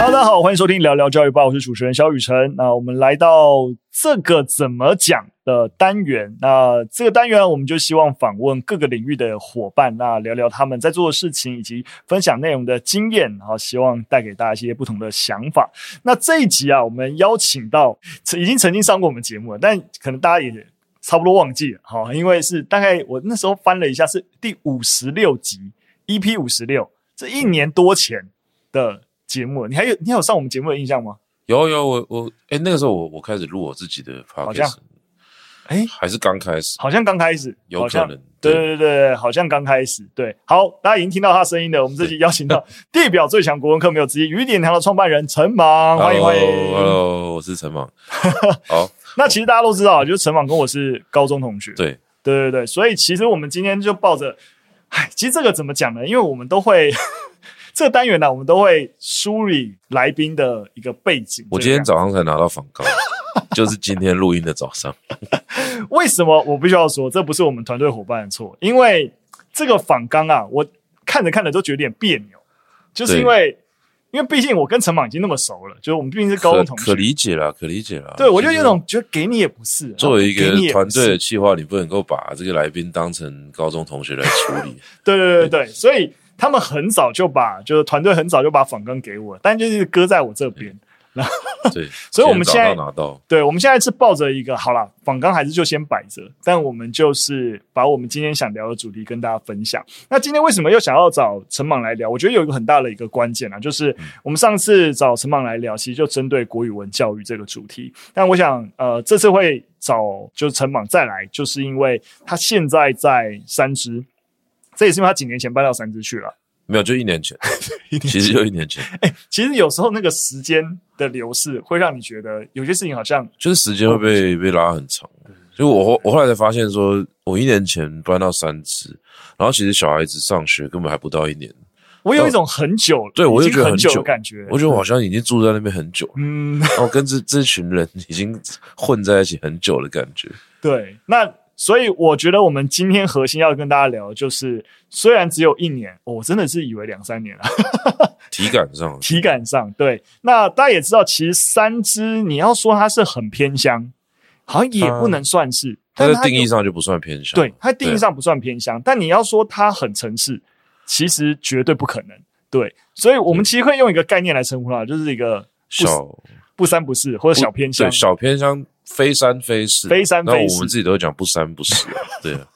大家好，欢迎收听聊聊教育吧，我是主持人萧雨辰。那我们来到这个怎么讲的单元。那这个单元我们就希望访问各个领域的伙伴，那聊聊他们在做的事情以及分享内容的经验，然后希望带给大家一些不同的想法。那这一集啊，我们邀请到已经曾经上过我们节目了，但可能大家也差不多忘记了，哈，因为是大概我那时候翻了一下，是第五十六集，EP 五十六，这一年多前的。节目，你还有你还有上我们节目的印象吗？有有，我我哎、欸，那个时候我我开始录我自己的 podcast，好像哎、欸、还是刚开始，好像刚开始，有可能，对对对对，好像刚开始，对，好，大家已经听到他声音了。我们这期邀请到 地表最强国文课没有之一雨点堂的创办人陈芒，欢迎欢迎，Hello，我是陈芒。好，那其实大家都知道，就是陈芒跟我是高中同学，对对对对，所以其实我们今天就抱着，哎，其实这个怎么讲呢？因为我们都会。这个单元呢、啊，我们都会梳理来宾的一个背景。我今天早上才拿到访纲，就是今天录音的早上。为什么我必须要说，这不是我们团队伙伴的错？因为这个访纲啊，我看着看着都觉得有点别扭，就是因为因为毕竟我跟陈莽已经那么熟了，就是我们毕竟是高中同学，可理解了，可理解了。对，我就有种觉得给你也不是，作为一个团队的企划，你不能够把这个来宾当成高中同学来处理。对对对对对，所以。他们很早就把，就是团队很早就把访纲给我，但就是搁在我这边。然后，对，所以我们现在拿到，对，我们现在是抱着一个，好了，访纲还是就先摆着，但我们就是把我们今天想聊的主题跟大家分享。那今天为什么又想要找陈莽来聊？我觉得有一个很大的一个关键啊，就是我们上次找陈莽来聊，其实就针对国语文教育这个主题。但我想，呃，这次会找就是陈莽再来，就是因为他现在在三芝。这也是因为他几年前搬到三芝去了，没有，就一年前，一年前其实就一年前。哎、欸，其实有时候那个时间的流逝会让你觉得有些事情好像就是时间会被被拉很长。所以我我后来才发现说，我一年前搬到三芝，然后其实小孩子上学根本还不到一年。我有一种很久，对我就觉得很久的感觉，我觉得我好像已经住在那边很久，嗯，然后跟这这群人已经混在一起很久的感觉。对，那。所以我觉得我们今天核心要跟大家聊，就是虽然只有一年，哦、我真的是以为两三年了。体感上，体感上，对。那大家也知道，其实三支你要说它是很偏香，好像也不能算是。它的定义上就不算偏香。对，它定义上不算偏香，但你要说它很城市，其实绝对不可能。对，所以我们其实会用一个概念来称呼它，就是一个小不三不四或者小偏香，对，小偏乡。非三非四，非三非四，那我们自己都会讲不三不四，对啊，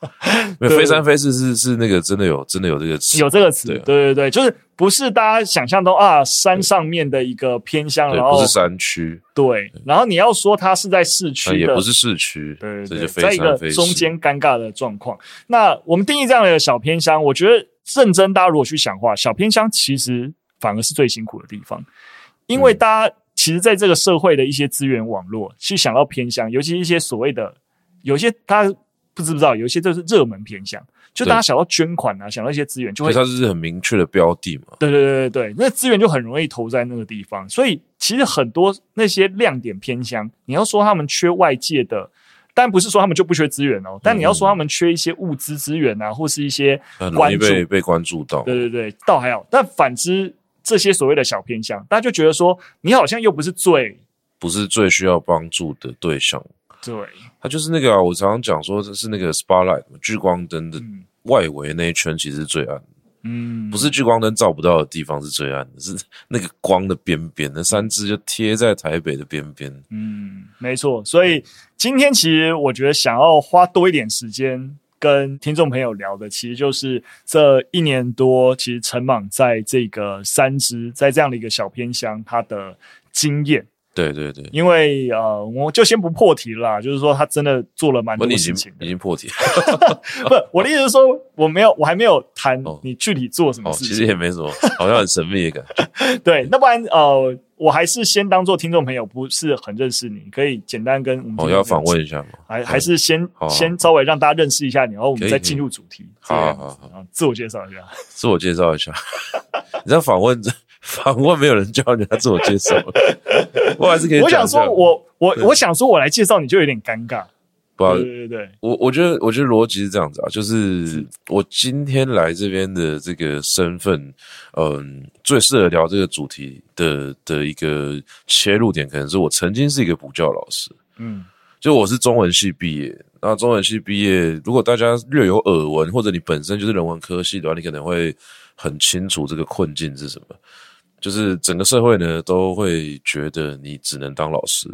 没有非三非四是是那个真的有真的有这个词，有这个词，对对对，就是不是大家想象中啊山上面的一个偏乡，然后不是山区，对，然后你要说它是在市区，也不是市区，对对对，在一个中间尴尬的状况。那我们定义这样的小偏乡，我觉得认真大家如果去想的话，小偏乡其实反而是最辛苦的地方，因为大家。其实，在这个社会的一些资源网络，去想到偏乡，尤其一些所谓的，有些大家不知不知道，有些就是热门偏乡，就大家想到捐款啊，想到一些资源，就会，它是很明确的标的嘛。对对对对对，那资源就很容易投在那个地方。所以，其实很多那些亮点偏乡，你要说他们缺外界的，但不是说他们就不缺资源哦，但你要说他们缺一些物资资源啊，或是一些关注，被关注到。对对对，倒还好。但反之。这些所谓的小偏向，大家就觉得说，你好像又不是最不是最需要帮助的对象。对，他就是那个啊，我常常讲说，这是那个 spotlight 聚光灯的外围那一圈，其实是最暗。嗯，不是聚光灯照不到的地方是最暗的，是那个光的边边。那三只就贴在台北的边边。嗯，没错。所以今天其实我觉得想要花多一点时间。跟听众朋友聊的，其实就是这一年多，其实陈莽在这个三支，在这样的一个小偏乡，他的经验。对对对，因为呃，我就先不破题了啦，就是说他真的做了蛮多事情的。已经破题了，不，我的意思是说，我没有，我还没有谈你具体做什么事情。哦哦、其实也没什么，好像很神秘的感觉。对，那不然呃。我还是先当做听众朋友，不是很认识你，可以简单跟我们。我要访问一下吗？还还是先先稍微让大家认识一下你，然后我们再进入主题。好好好，自我介绍一下。自我介绍一下。你知道访问 访问没有人叫人家自我介绍，我还是可以。我想说，我我我想说，我来介绍你就有点尴尬。对对对，我我觉得我觉得逻辑是这样子啊，就是我今天来这边的这个身份，嗯，最适合聊这个主题的的一个切入点，可能是我曾经是一个补教老师，嗯，就我是中文系毕业，那中文系毕业，如果大家略有耳闻，或者你本身就是人文科系的话，你可能会很清楚这个困境是什么。就是整个社会呢，都会觉得你只能当老师，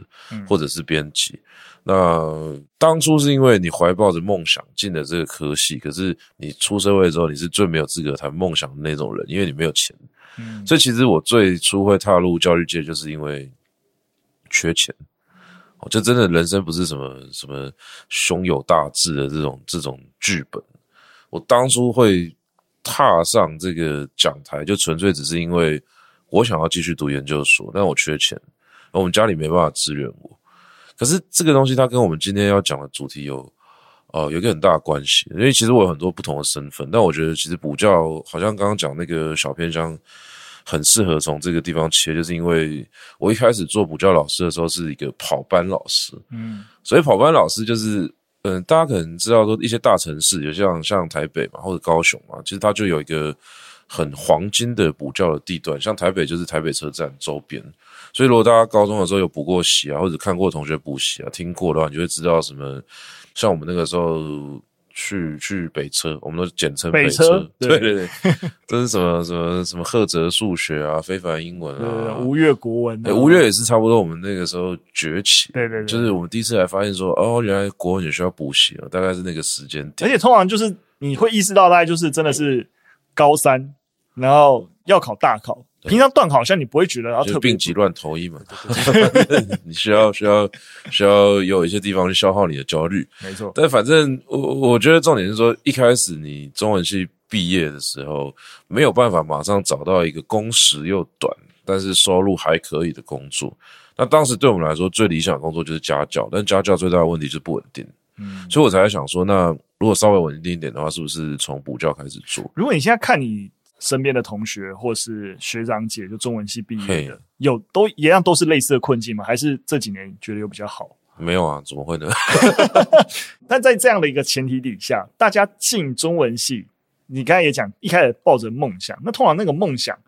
或者是编辑。嗯、那当初是因为你怀抱着梦想进了这个科系，可是你出社会之后，你是最没有资格谈梦想的那种人，因为你没有钱。嗯，所以其实我最初会踏入教育界，就是因为缺钱。我就真的人生不是什么什么胸有大志的这种这种剧本。我当初会踏上这个讲台，就纯粹只是因为。我想要继续读研究所，但我缺钱，我们家里没办法支援我。可是这个东西它跟我们今天要讲的主题有，哦、呃，有一个很大的关系。因为其实我有很多不同的身份，但我觉得其实补教好像刚刚讲那个小偏乡，很适合从这个地方切，就是因为我一开始做补教老师的时候是一个跑班老师，嗯，所以跑班老师就是，嗯、呃，大家可能知道说一些大城市，有像像台北嘛，或者高雄嘛，其实它就有一个。很黄金的补教的地段，像台北就是台北车站周边，所以如果大家高中的时候有补过习啊，或者看过同学补习啊，听过的话，你就会知道什么。像我们那个时候去去北车，我们都简称北车，北车对对对，这是什么什么什么赫哲数学啊，非凡英文啊，吴越国文，吴越也是差不多。我们那个时候崛起，对对对，就是我们第一次来发现说，哦，原来国文也需要补习啊，大概是那个时间点。而且通常就是你会意识到，大概就是真的是高三。然后要考大考，平常段考好像你不会觉得，然后特别病急乱投医嘛，你需要需要需要有一些地方去消耗你的焦虑，没错。但反正我我觉得重点是说，一开始你中文系毕业的时候，没有办法马上找到一个工时又短，但是收入还可以的工作。那当时对我们来说，最理想的工作就是家教，但家教最大的问题就是不稳定。嗯，所以我才想说，那如果稍微稳定一点的话，是不是从补教开始做？如果你现在看你。身边的同学或是学长姐，就中文系毕业的，有都一样都是类似的困境吗？还是这几年觉得有比较好？没有啊，怎么会呢？但在这样的一个前提底下，大家进中文系，你刚才也讲，一开始抱着梦想，那通常那个梦想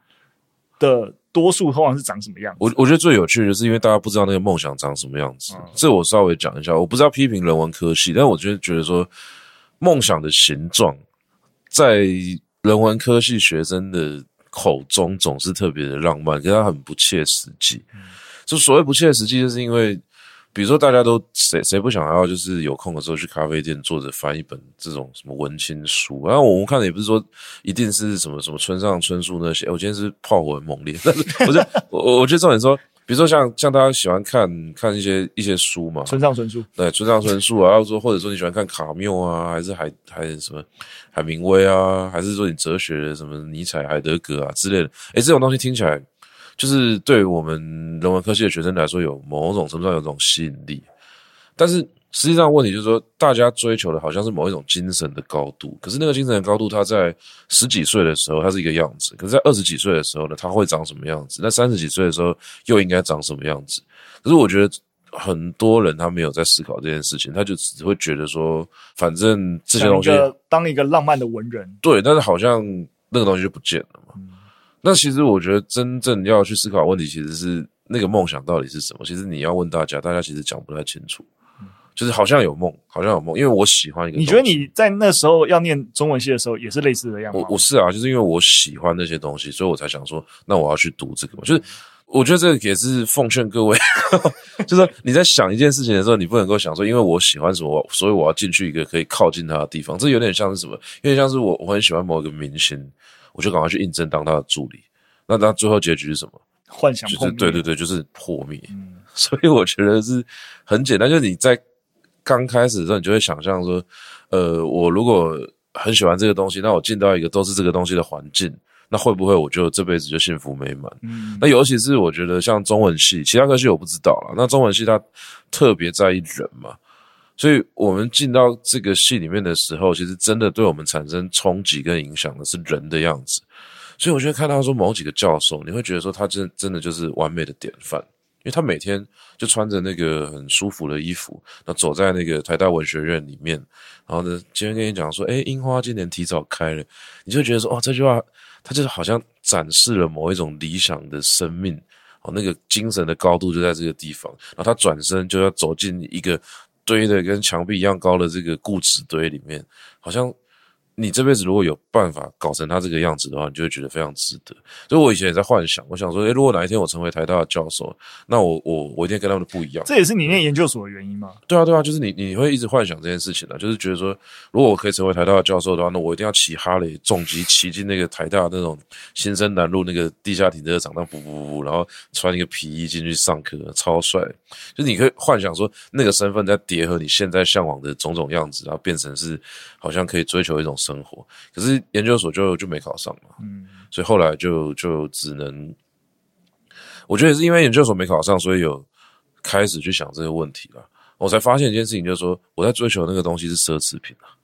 的多数通常是长什么样子？我我觉得最有趣的就是因为大家不知道那个梦想长什么样子。嗯、这我稍微讲一下，我不知道批评人文科系，但我觉得觉得说梦想的形状在。人文科系学生的口中总是特别的浪漫，可是他很不切实际。就所谓不切实际，就是因为，比如说大家都谁谁不想要，就是有空的时候去咖啡店坐着翻一本这种什么文青书。然后我们看的也不是说一定是什么什么村上春树那些。我今天是炮火很猛烈，但是我就我我觉得重点说。比如说像像大家喜欢看看一些一些书嘛，村上春树，对，村上春树啊，或者说或者说你喜欢看卡缪啊，还是海还是什么海明威啊，还是说你哲学的什么尼采、海德格啊之类的，诶，这种东西听起来就是对我们人文科系的学生来说有某种程度上有这种吸引力，但是。实际上，问题就是说，大家追求的好像是某一种精神的高度，可是那个精神的高度，它在十几岁的时候，它是一个样子；可是，在二十几岁的时候呢，它会长什么样子？那三十几岁的时候，又应该长什么样子？可是，我觉得很多人他没有在思考这件事情，他就只会觉得说，反正这些东西当一个浪漫的文人，对，但是好像那个东西就不见了嘛。嗯、那其实我觉得，真正要去思考问题，其实是那个梦想到底是什么？其实你要问大家，大家其实讲不太清楚。就是好像有梦，好像有梦，因为我喜欢一个。你觉得你在那时候要念中文系的时候，也是类似的样子吗？我我是啊，就是因为我喜欢那些东西，所以我才想说，那我要去读这个嘛。就是我觉得这个也是奉劝各位，就是说你在想一件事情的时候，你不能够想说，因为我喜欢什么，所以我要进去一个可以靠近他的地方。这有点像是什么？有点像是我我很喜欢某一个明星，我就赶快去应征当他的助理。那他最后结局是什么？幻想就是对对对，就是破灭。嗯，所以我觉得是很简单，就是你在。刚开始的时候，你就会想象说，呃，我如果很喜欢这个东西，那我进到一个都是这个东西的环境，那会不会我就这辈子就幸福美满？嗯，那尤其是我觉得像中文系，其他科系我不知道了。那中文系它特别在意人嘛，所以我们进到这个系里面的时候，其实真的对我们产生冲击跟影响的是人的样子。所以我觉得看到说某几个教授，你会觉得说他真真的就是完美的典范。因为他每天就穿着那个很舒服的衣服，那走在那个台大文学院里面，然后呢，今天跟你讲说，哎，樱花今年提早开了，你就觉得说，哦，这句话，他就是好像展示了某一种理想的生命，哦，那个精神的高度就在这个地方，然后他转身就要走进一个堆的跟墙壁一样高的这个固执堆里面，好像。你这辈子如果有办法搞成他这个样子的话，你就会觉得非常值得。所以，我以前也在幻想，我想说，诶，如果哪一天我成为台大的教授，那我我我一定跟他们不一样。这也是你念研究所的原因吗？对啊，对啊，就是你你会一直幻想这件事情的，就是觉得说，如果我可以成为台大的教授的话，那我一定要骑哈雷重机骑进那个台大那种新生南路那个地下停车场，那噗噗噗噗，然后穿一个皮衣进去上课，超帅。就你可以幻想说，那个身份在叠合你现在向往的种种样子，然后变成是好像可以追求一种。生活，可是研究所就就没考上嘛，嗯，所以后来就就只能，我觉得也是因为研究所没考上，所以有开始去想这个问题了。我才发现一件事情，就是说我在追求那个东西是奢侈品啊，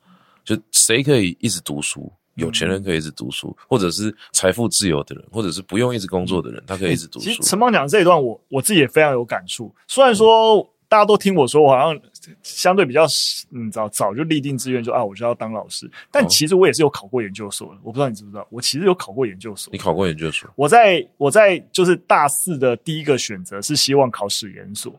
就谁可以一直读书，有钱人可以一直读书，或者是财富自由的人，或者是不用一直工作的人，他可以一直读书。其实陈邦讲这一段我，我我自己也非常有感触。虽然说。嗯大家都听我说，我好像相对比较嗯早早就立定志愿，就啊，我就要当老师。但其实我也是有考过研究所的，我不知道你知不知道，我其实有考过研究所。你考过研究所？我在我在就是大四的第一个选择是希望考史研所，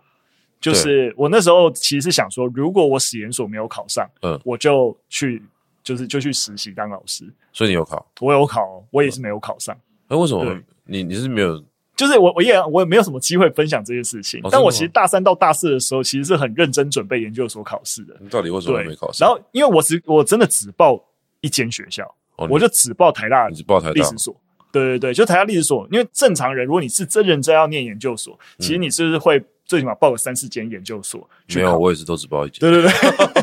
就是我那时候其实是想说，如果我史研所没有考上，嗯，我就去就是就去实习当老师。所以你有考？我有考，我也是没有考上。那为什么你你是没有？就是我，我也我也没有什么机会分享这些事情。但我其实大三到大四的时候，其实是很认真准备研究所考试的。你到底为什么没考上？然后，因为我只我真的只报一间学校，我就只报台大，只报台大历史所。对对对，就台大历史所。因为正常人，如果你是真认真要念研究所，其实你是不是会最起码报个三四间研究所？没有，我也是都只报一间。对对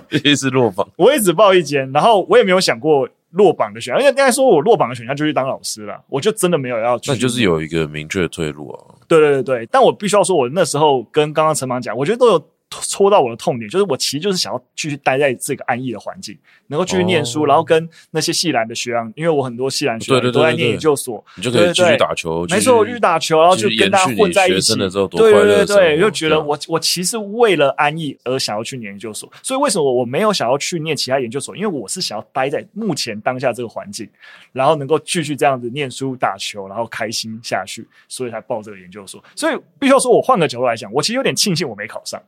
对，一直落榜。我也只报一间，然后我也没有想过。落榜的选项，因为刚才说我落榜的选项就去当老师了，我就真的没有要去。那就是有一个明确的退路啊。对对对对，但我必须要说，我那时候跟刚刚陈芒讲，我觉得都有。戳到我的痛点，就是我其实就是想要继续待在这个安逸的环境，能够继续念书，哦、然后跟那些系篮的学长，因为我很多系篮学长都在念研究所，你就可以继续打球。没错，我继续打球，然后就跟大家混在一起。对对对对，就觉得我我其实为了安逸而想要去念研究所，所以为什么我没有想要去念其他研究所？因为我是想要待在目前当下这个环境，然后能够继续这样子念书打球，然后开心下去，所以才报这个研究所。所以必须要说，我换个角度来讲，我其实有点庆幸我没考上。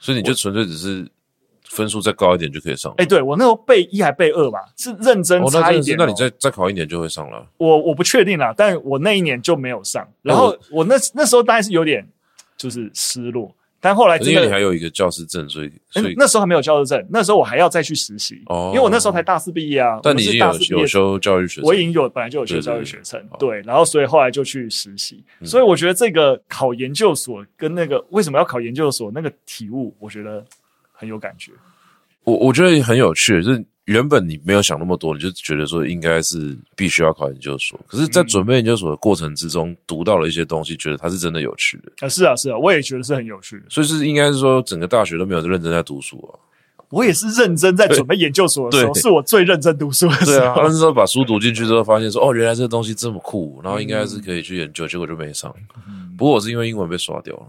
所以你就纯粹只是分数再高一点就可以上？哎，对，我那时候背一还背二吧，是认真差一点。那你再再考一年就会上了？我我不确定啦，但我那一年就没有上。然后我那那时候当然是有点就是失落。但后来因为你还有一个教师证，所以所以那时候还没有教师证，那时候我还要再去实习。哦，因为我那时候才大四毕业啊。但你已经有有修教育学程，我已经有本来就有学教育学程，对。然后所以后来就去实习。所以我觉得这个考研究所跟那个为什么要考研究所那个体悟，我觉得很有感觉。我我觉得很有趣，就是。原本你没有想那么多，你就觉得说应该是必须要考研究所。可是，在准备研究所的过程之中，读到了一些东西，觉得它是真的有趣的。啊，是啊，是啊，我也觉得是很有趣的。所以是应该是说，整个大学都没有认真在读书啊。我也是认真在准备研究所的时候，是我最认真读书的时候。对啊，但是说把书读进去之后，发现说哦，原来这个东西这么酷，然后应该是可以去研究，结果就没上。不过我是因为英文被刷掉了。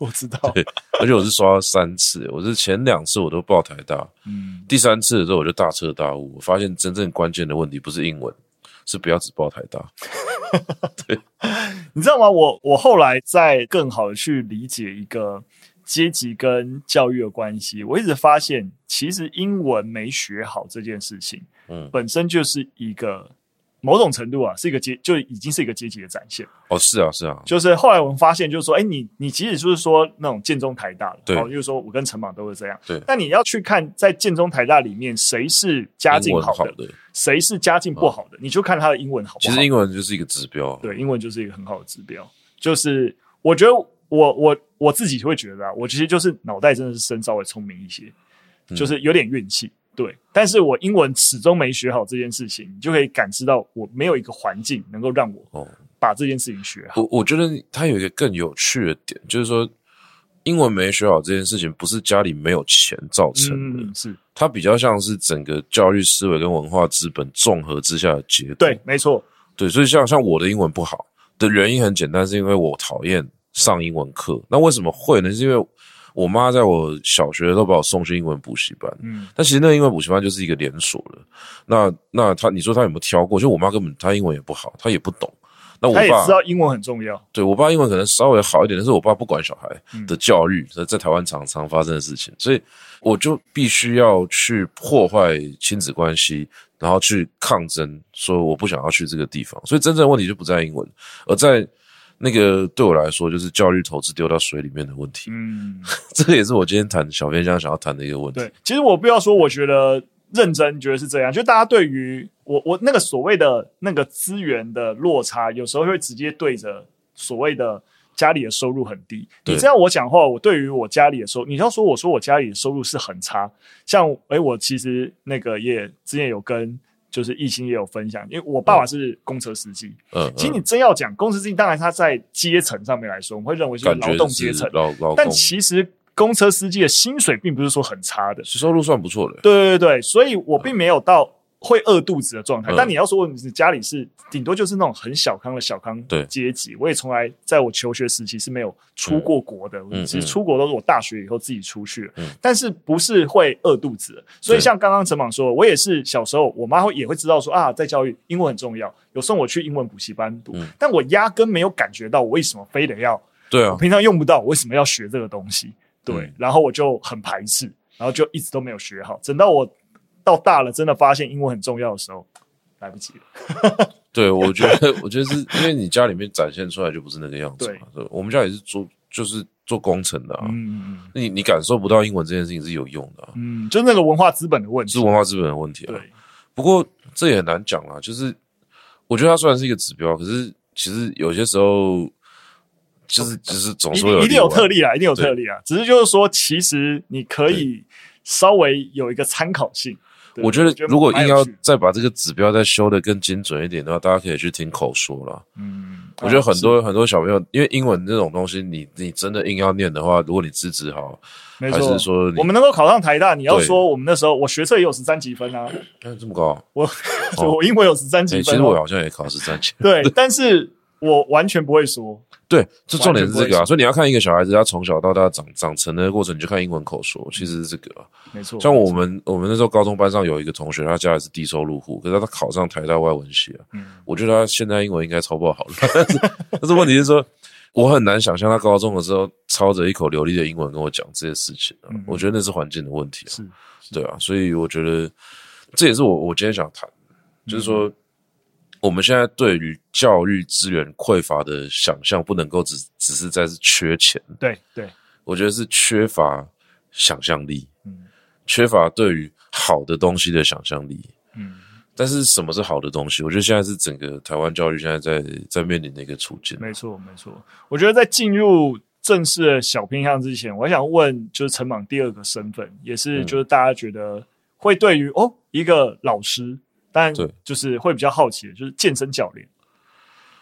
我知道，对，而且我是刷了三次，我是前两次我都报台大，嗯，第三次的时候我就大彻大悟，我发现真正关键的问题不是英文，是不要只报台大。对，你知道吗？我我后来在更好的去理解一个阶级跟教育的关系，我一直发现，其实英文没学好这件事情，嗯，本身就是一个。某种程度啊，是一个阶，就已经是一个阶级的展现。哦，是啊，是啊。就是后来我们发现，就是说，哎，你你即使就是说那种建中台大的，对，就是说我跟陈芒都是这样，对。但你要去看在建中台大里面谁是家境好的，谁是家境不好的，你就看他的英文好不好。其实英文就是一个指标，对，英文就是一个很好的指标。就是我觉得我我我自己会觉得啊，我其实就是脑袋真的是生稍微聪明一些，就是有点运气。对，但是我英文始终没学好这件事情，你就可以感知到我没有一个环境能够让我把这件事情学好。我我觉得它有一个更有趣的点，就是说英文没学好这件事情不是家里没有钱造成的，嗯、是它比较像是整个教育思维跟文化资本综合之下的结果。对，没错。对，所以像像我的英文不好的原因很简单，是因为我讨厌上英文课。那为什么会呢？是因为我妈在我小学的时候把我送去英文补习班。嗯，但其实那个英文补习班就是一个连锁的。那那他，你说他有没有挑过？就我妈根本她英文也不好，她也不懂。那我爸也知道英文很重要。对，我爸英文可能稍微好一点，但是我爸不管小孩的教育，在台湾常常发生的事情，所以我就必须要去破坏亲子关系，然后去抗争，说我不想要去这个地方。所以真正的问题就不在英文，而在那个对我来说就是教育投资丢到水里面的问题。嗯，这个也是我今天谈小偏乡想要谈的一个问题。对，其实我不要说，我觉得。认真觉得是这样，就大家对于我我那个所谓的那个资源的落差，有时候会直接对着所谓的家里的收入很低。你这样我讲话，我对于我家里的收入，你要说我说我家里的收入是很差，像诶、欸、我其实那个也之前有跟就是艺兴也有分享，因为我爸爸是公车司机。嗯，嗯，其实你真要讲公车司机，当然他在阶层上面来说，我们会认为是劳动阶层，但其实。公车司机的薪水并不是说很差的，收入算不错的。对对对，所以我并没有到会饿肚子的状态。嗯、但你要说你家里是顶多就是那种很小康的小康阶级，我也从来在我求学时期是没有出过国的。嗯、其实出国都是我大学以后自己出去但是不是会饿肚子的。所以像刚刚陈莽说，我也是小时候，我妈会也会知道说啊，在教育英文很重要，有送我去英文补习班读，嗯、但我压根没有感觉到我为什么非得要。对啊，我平常用不到，我为什么要学这个东西？对，嗯、然后我就很排斥，然后就一直都没有学好。等到我到大了，真的发现英文很重要的时候，来不及了。对，我觉得，我觉得是因为你家里面展现出来就不是那个样子嘛。对，我们家也是做，就是做工程的啊。嗯嗯，你你感受不到英文这件事情是有用的啊。嗯，就是那个文化资本的问题，是文化资本的问题啊。对，不过这也很难讲啊。就是我觉得它虽然是一个指标，可是其实有些时候。就是就是总说有一定有特例啊，一定有特例啊。只是就是说，其实你可以稍微有一个参考性。我觉得如果硬要再把这个指标再修的更精准一点的话，大家可以去听口说了。嗯，我觉得很多很多小朋友，因为英文这种东西，你你真的硬要念的话，如果你资质好，还是说我们能够考上台大，你要说我们那时候我学测也有十三几分啊，这么高，我 我英文有十三几分，其实我好像也考十三级，对，但是我完全不会说。对，这重点是这个啊，所以你要看一个小孩子他从小到大长长成的过程，你就看英文口说，其实是这个啊，没错。像我们我们那时候高中班上有一个同学，他家里是低收入户，可是他考上台大外文系啊，嗯，我觉得他现在英文应该超爆好了，但是但是问题是说，我很难想象他高中的时候操着一口流利的英文跟我讲这些事情啊，我觉得那是环境的问题啊，是，对啊，所以我觉得这也是我我今天想谈，就是说。我们现在对于教育资源匮乏的想象，不能够只只是在是缺钱，对对，我觉得是缺乏想象力，嗯，缺乏对于好的东西的想象力，嗯，但是什么是好的东西？我觉得现在是整个台湾教育现在在在面临的一个处境。没错没错，我觉得在进入正式的小偏向之前，我想问，就是陈莽第二个身份，也是就是大家觉得会对于哦一个老师。但就是会比较好奇的，就是健身教练。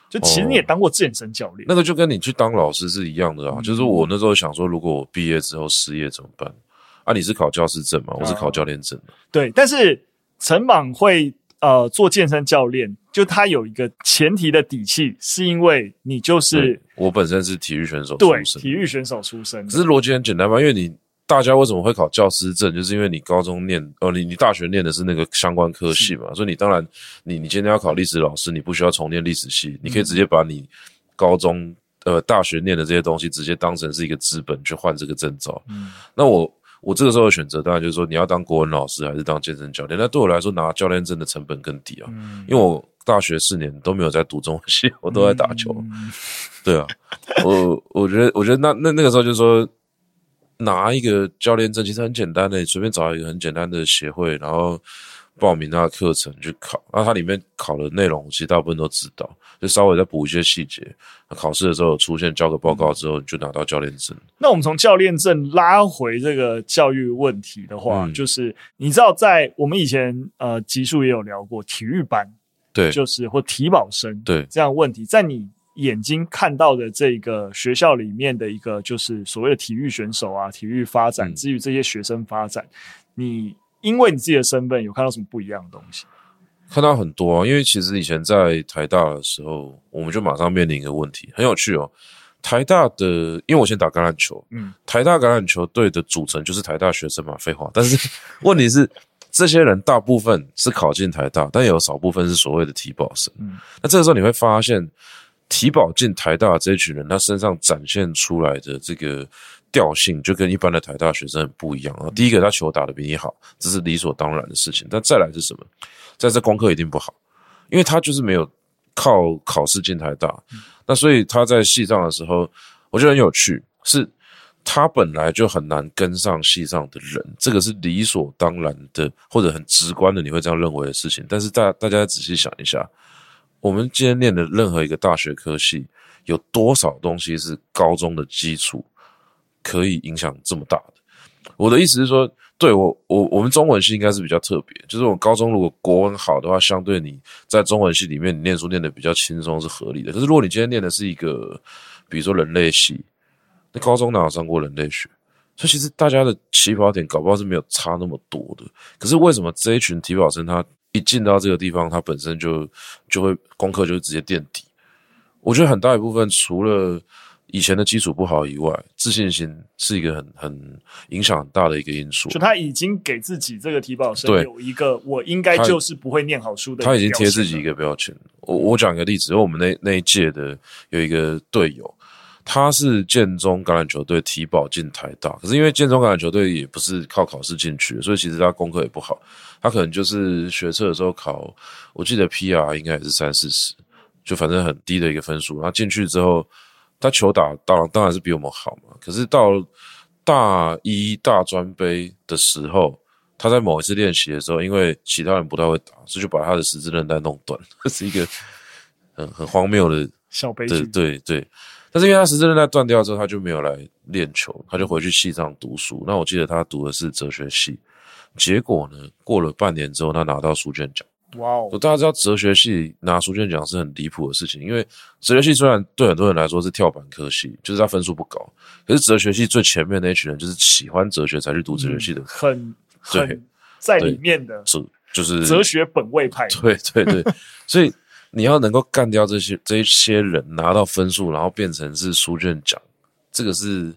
就其实你也当过健身教练，哦，那个就跟你去当老师是一样的啊。嗯、就是我那时候想说，如果我毕业之后失业怎么办？啊，你是考教师证吗？我是考教练证的。对，但是陈莽会呃做健身教练，就他有一个前提的底气，是因为你就是我本身是体育选手出身，对，体育选手出身。只是逻辑很简单嘛，因为你。大家为什么会考教师证？就是因为你高中念哦，你你大学念的是那个相关科系嘛，所以你当然你你今天要考历史老师，你不需要重念历史系，嗯、你可以直接把你高中呃大学念的这些东西直接当成是一个资本去换这个证照。嗯，那我我这个时候的选择当然就是说你要当国文老师还是当健身教练？那对我来说拿教练证的成本更低啊，嗯、因为我大学四年都没有在读中文系，我都在打球。嗯、对啊，我我觉得我觉得那那那个时候就是说。拿一个教练证其实很简单的，你随便找一个很简单的协会，然后报名那个课程去考。那它里面考的内容，其实大部分都知道，就稍微再补一些细节。那考试的时候出现交个报告之后，你就拿到教练证。那我们从教练证拉回这个教育问题的话，嗯、就是你知道，在我们以前呃集数也有聊过体育班，对，就是或体保生，对这样问题，在你。眼睛看到的这个学校里面的一个就是所谓的体育选手啊，体育发展，至于这些学生发展，你因为你自己的身份有看到什么不一样的东西？看到很多啊，因为其实以前在台大的时候，我们就马上面临一个问题，很有趣哦。台大的，因为我先打橄榄球，嗯，台大橄榄球队的组成就是台大学生嘛，废话。但是 问题是，这些人大部分是考进台大，但有少部分是所谓的体保生。嗯，那这个时候你会发现，体保进台大这一群人，他身上展现出来的这个调性，就跟一般的台大学生很不一样啊。第一个，他球打得比你好，这是理所当然的事情。但再来是什么？在这功课一定不好，因为他就是没有靠考试进台大。那所以他在系上的时候，我觉得很有趣，是他本来就很难跟上系上的人，这个是理所当然的，或者很直观的，你会这样认为的事情。但是大大家仔细想一下，我们今天念的任何一个大学科系，有多少东西是高中的基础可以影响这么大的？我的意思是说。对我，我我们中文系应该是比较特别，就是我高中如果国文好的话，相对你在中文系里面，你念书念的比较轻松是合理的。可是如果你今天念的是一个，比如说人类系，那高中哪有上过人类学？所以其实大家的起跑点搞不好是没有差那么多的。可是为什么这一群体保生他一进到这个地方，他本身就就会功课就直接垫底？我觉得很大一部分除了。以前的基础不好以外，自信心是一个很很影响很大的一个因素。就他已经给自己这个体保生有一个，我应该就是不会念好书的。他已经贴自己一个标签。我我讲一个例子，因为我们那那一届的有一个队友，他是建中橄榄球队体保进台大，可是因为建中橄榄球队也不是靠考试进去的，所以其实他功课也不好。他可能就是学测的时候考，我记得 PR 应该也是三四十，就反正很低的一个分数。然后进去之后。他球打当然当然是比我们好嘛，可是到大一大专杯的时候，他在某一次练习的时候，因为其他人不太会打，所以就把他的十字韧带弄断，这 是一个很很荒谬的小悲剧。对对，但是因为他十字韧带断掉之后，他就没有来练球，他就回去系上读书。那我记得他读的是哲学系，结果呢，过了半年之后，他拿到书卷奖。哇哦！大家知道哲学系拿书卷奖是很离谱的事情，因为哲学系虽然对很多人来说是跳板科系，就是他分数不高，可是哲学系最前面那一群人就是喜欢哲学才去读哲学系的，嗯、很很在里面的，是就是哲学本位派。对 对对，所以你要能够干掉这些这一些人，拿到分数，然后变成是书卷奖，这个是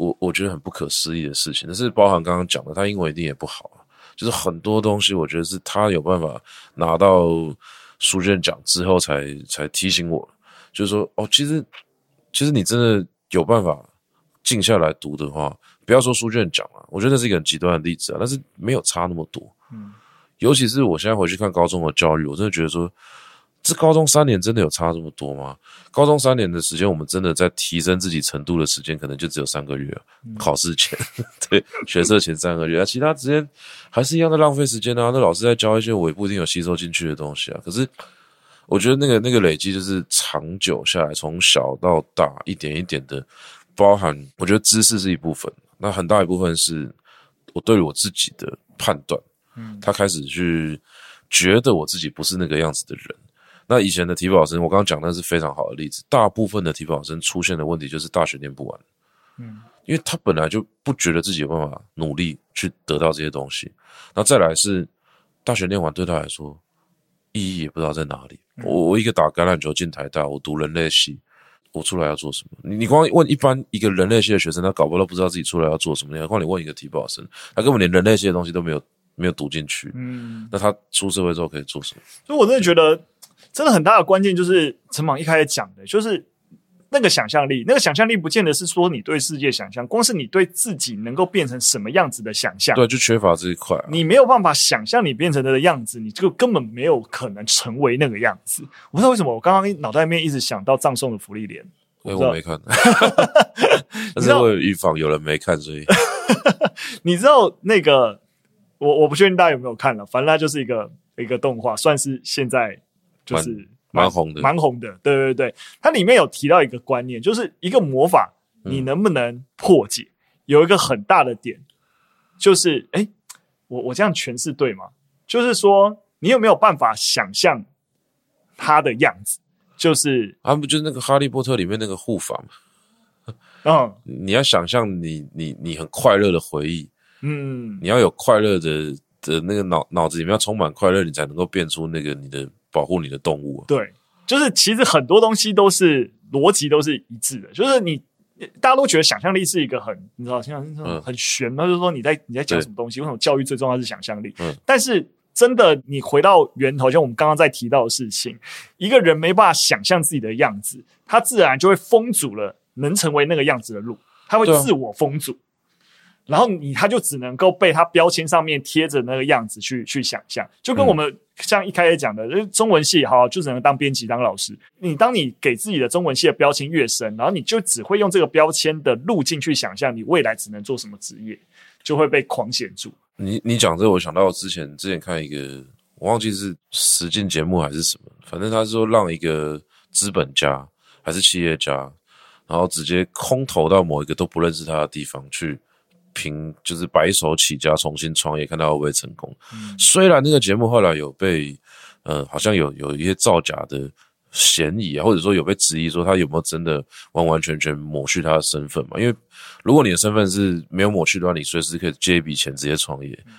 我我觉得很不可思议的事情。但是包含刚刚讲的，他英文一定也不好。就是很多东西，我觉得是他有办法拿到书卷奖之后才，才才提醒我。就是说，哦，其实其实你真的有办法静下来读的话，不要说书卷奖啊，我觉得那是一个很极端的例子啊。但是没有差那么多，嗯，尤其是我现在回去看高中的教育，我真的觉得说。这高中三年真的有差这么多吗？高中三年的时间，我们真的在提升自己程度的时间，可能就只有三个月。嗯、考试前，对，学测前三个月，啊，其他时间还是一样的浪费时间啊。那老师在教一些我也不一定有吸收进去的东西啊。可是，我觉得那个那个累积就是长久下来，从小到大一点一点的包含。我觉得知识是一部分，那很大一部分是我对于我自己的判断。嗯，他开始去觉得我自己不是那个样子的人。那以前的体保生，我刚刚讲的是非常好的例子。大部分的体保生出现的问题就是大学念不完，嗯，因为他本来就不觉得自己有办法努力去得到这些东西。那再来是大学念完对他来说意义也不知道在哪里。我我一个打橄榄球进台大，我读人类系，我出来要做什么？你你光问一般一个人类系的学生，他搞不到不知道自己出来要做什么。你何况你问一个体保生，他根本连人类系的东西都没有没有读进去，嗯，那他出社会之后可以做什么？所以我真的觉得。真的很大的关键就是陈莽一开始讲的，就是那个想象力。那个想象力不见得是说你对世界想象，光是你对自己能够变成什么样子的想象，对，就缺乏这一块啊。你没有办法想象你变成的样子，你就根本没有可能成为那个样子。我不知道为什么，我刚刚脑袋里面一直想到葬送的芙莉莲。哎，我没看，但是为了预防有人没看，所以 你知道那个我我不确定大家有没有看了，反正它就是一个一个动画，算是现在。就是蛮红的，蛮红的，对对对，它里面有提到一个观念，就是一个魔法，你能不能破解？嗯、有一个很大的点，就是，哎，我我这样诠释对吗？就是说，你有没有办法想象它的样子？就是，啊，不就是那个《哈利波特》里面那个护法吗？嗯，你要想象你你你很快乐的回忆，嗯，你要有快乐的的那个脑脑子里面要充满快乐，你才能够变出那个你的。保护你的动物，对，就是其实很多东西都是逻辑都是一致的，就是你大家都觉得想象力是一个很你知道像很玄，那、嗯、就是说你在你在讲什么东西？为什么教育最重要是想象力？嗯，但是真的你回到源头，像我们刚刚在提到的事情，一个人没办法想象自己的样子，他自然就会封阻了能成为那个样子的路，他会自我封阻。然后你他就只能够被他标签上面贴着那个样子去去想象，就跟我们像一开始讲的，嗯、中文系哈就只能当编辑当老师。你当你给自己的中文系的标签越深，然后你就只会用这个标签的路径去想象你未来只能做什么职业，就会被框限住。你你讲这个，我想到之前之前看一个，我忘记是实境节目还是什么，反正他是说让一个资本家还是企业家，然后直接空投到某一个都不认识他的地方去。凭就是白手起家重新创业，看他会不会成功。嗯、虽然那个节目后来有被，呃，好像有有一些造假的嫌疑啊，或者说有被质疑说他有没有真的完完全全抹去他的身份嘛？因为如果你的身份是没有抹去的话，你随时可以借一笔钱直接创业。嗯、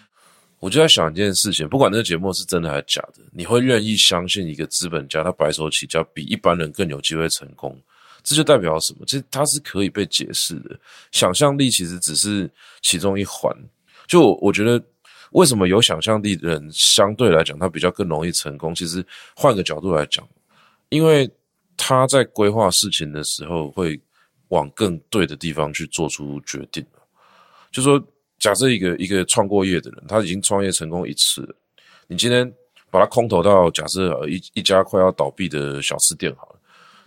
我就在想一件事情，不管那个节目是真的还是假的，你会愿意相信一个资本家他白手起家比一般人更有机会成功？这就代表什么？其实它是可以被解释的。想象力其实只是其中一环。就我觉得，为什么有想象力的人相对来讲他比较更容易成功？其实换个角度来讲，因为他在规划事情的时候会往更对的地方去做出决定。就说，假设一个一个创过业的人，他已经创业成功一次了，你今天把他空投到假设一一家快要倒闭的小吃店好了，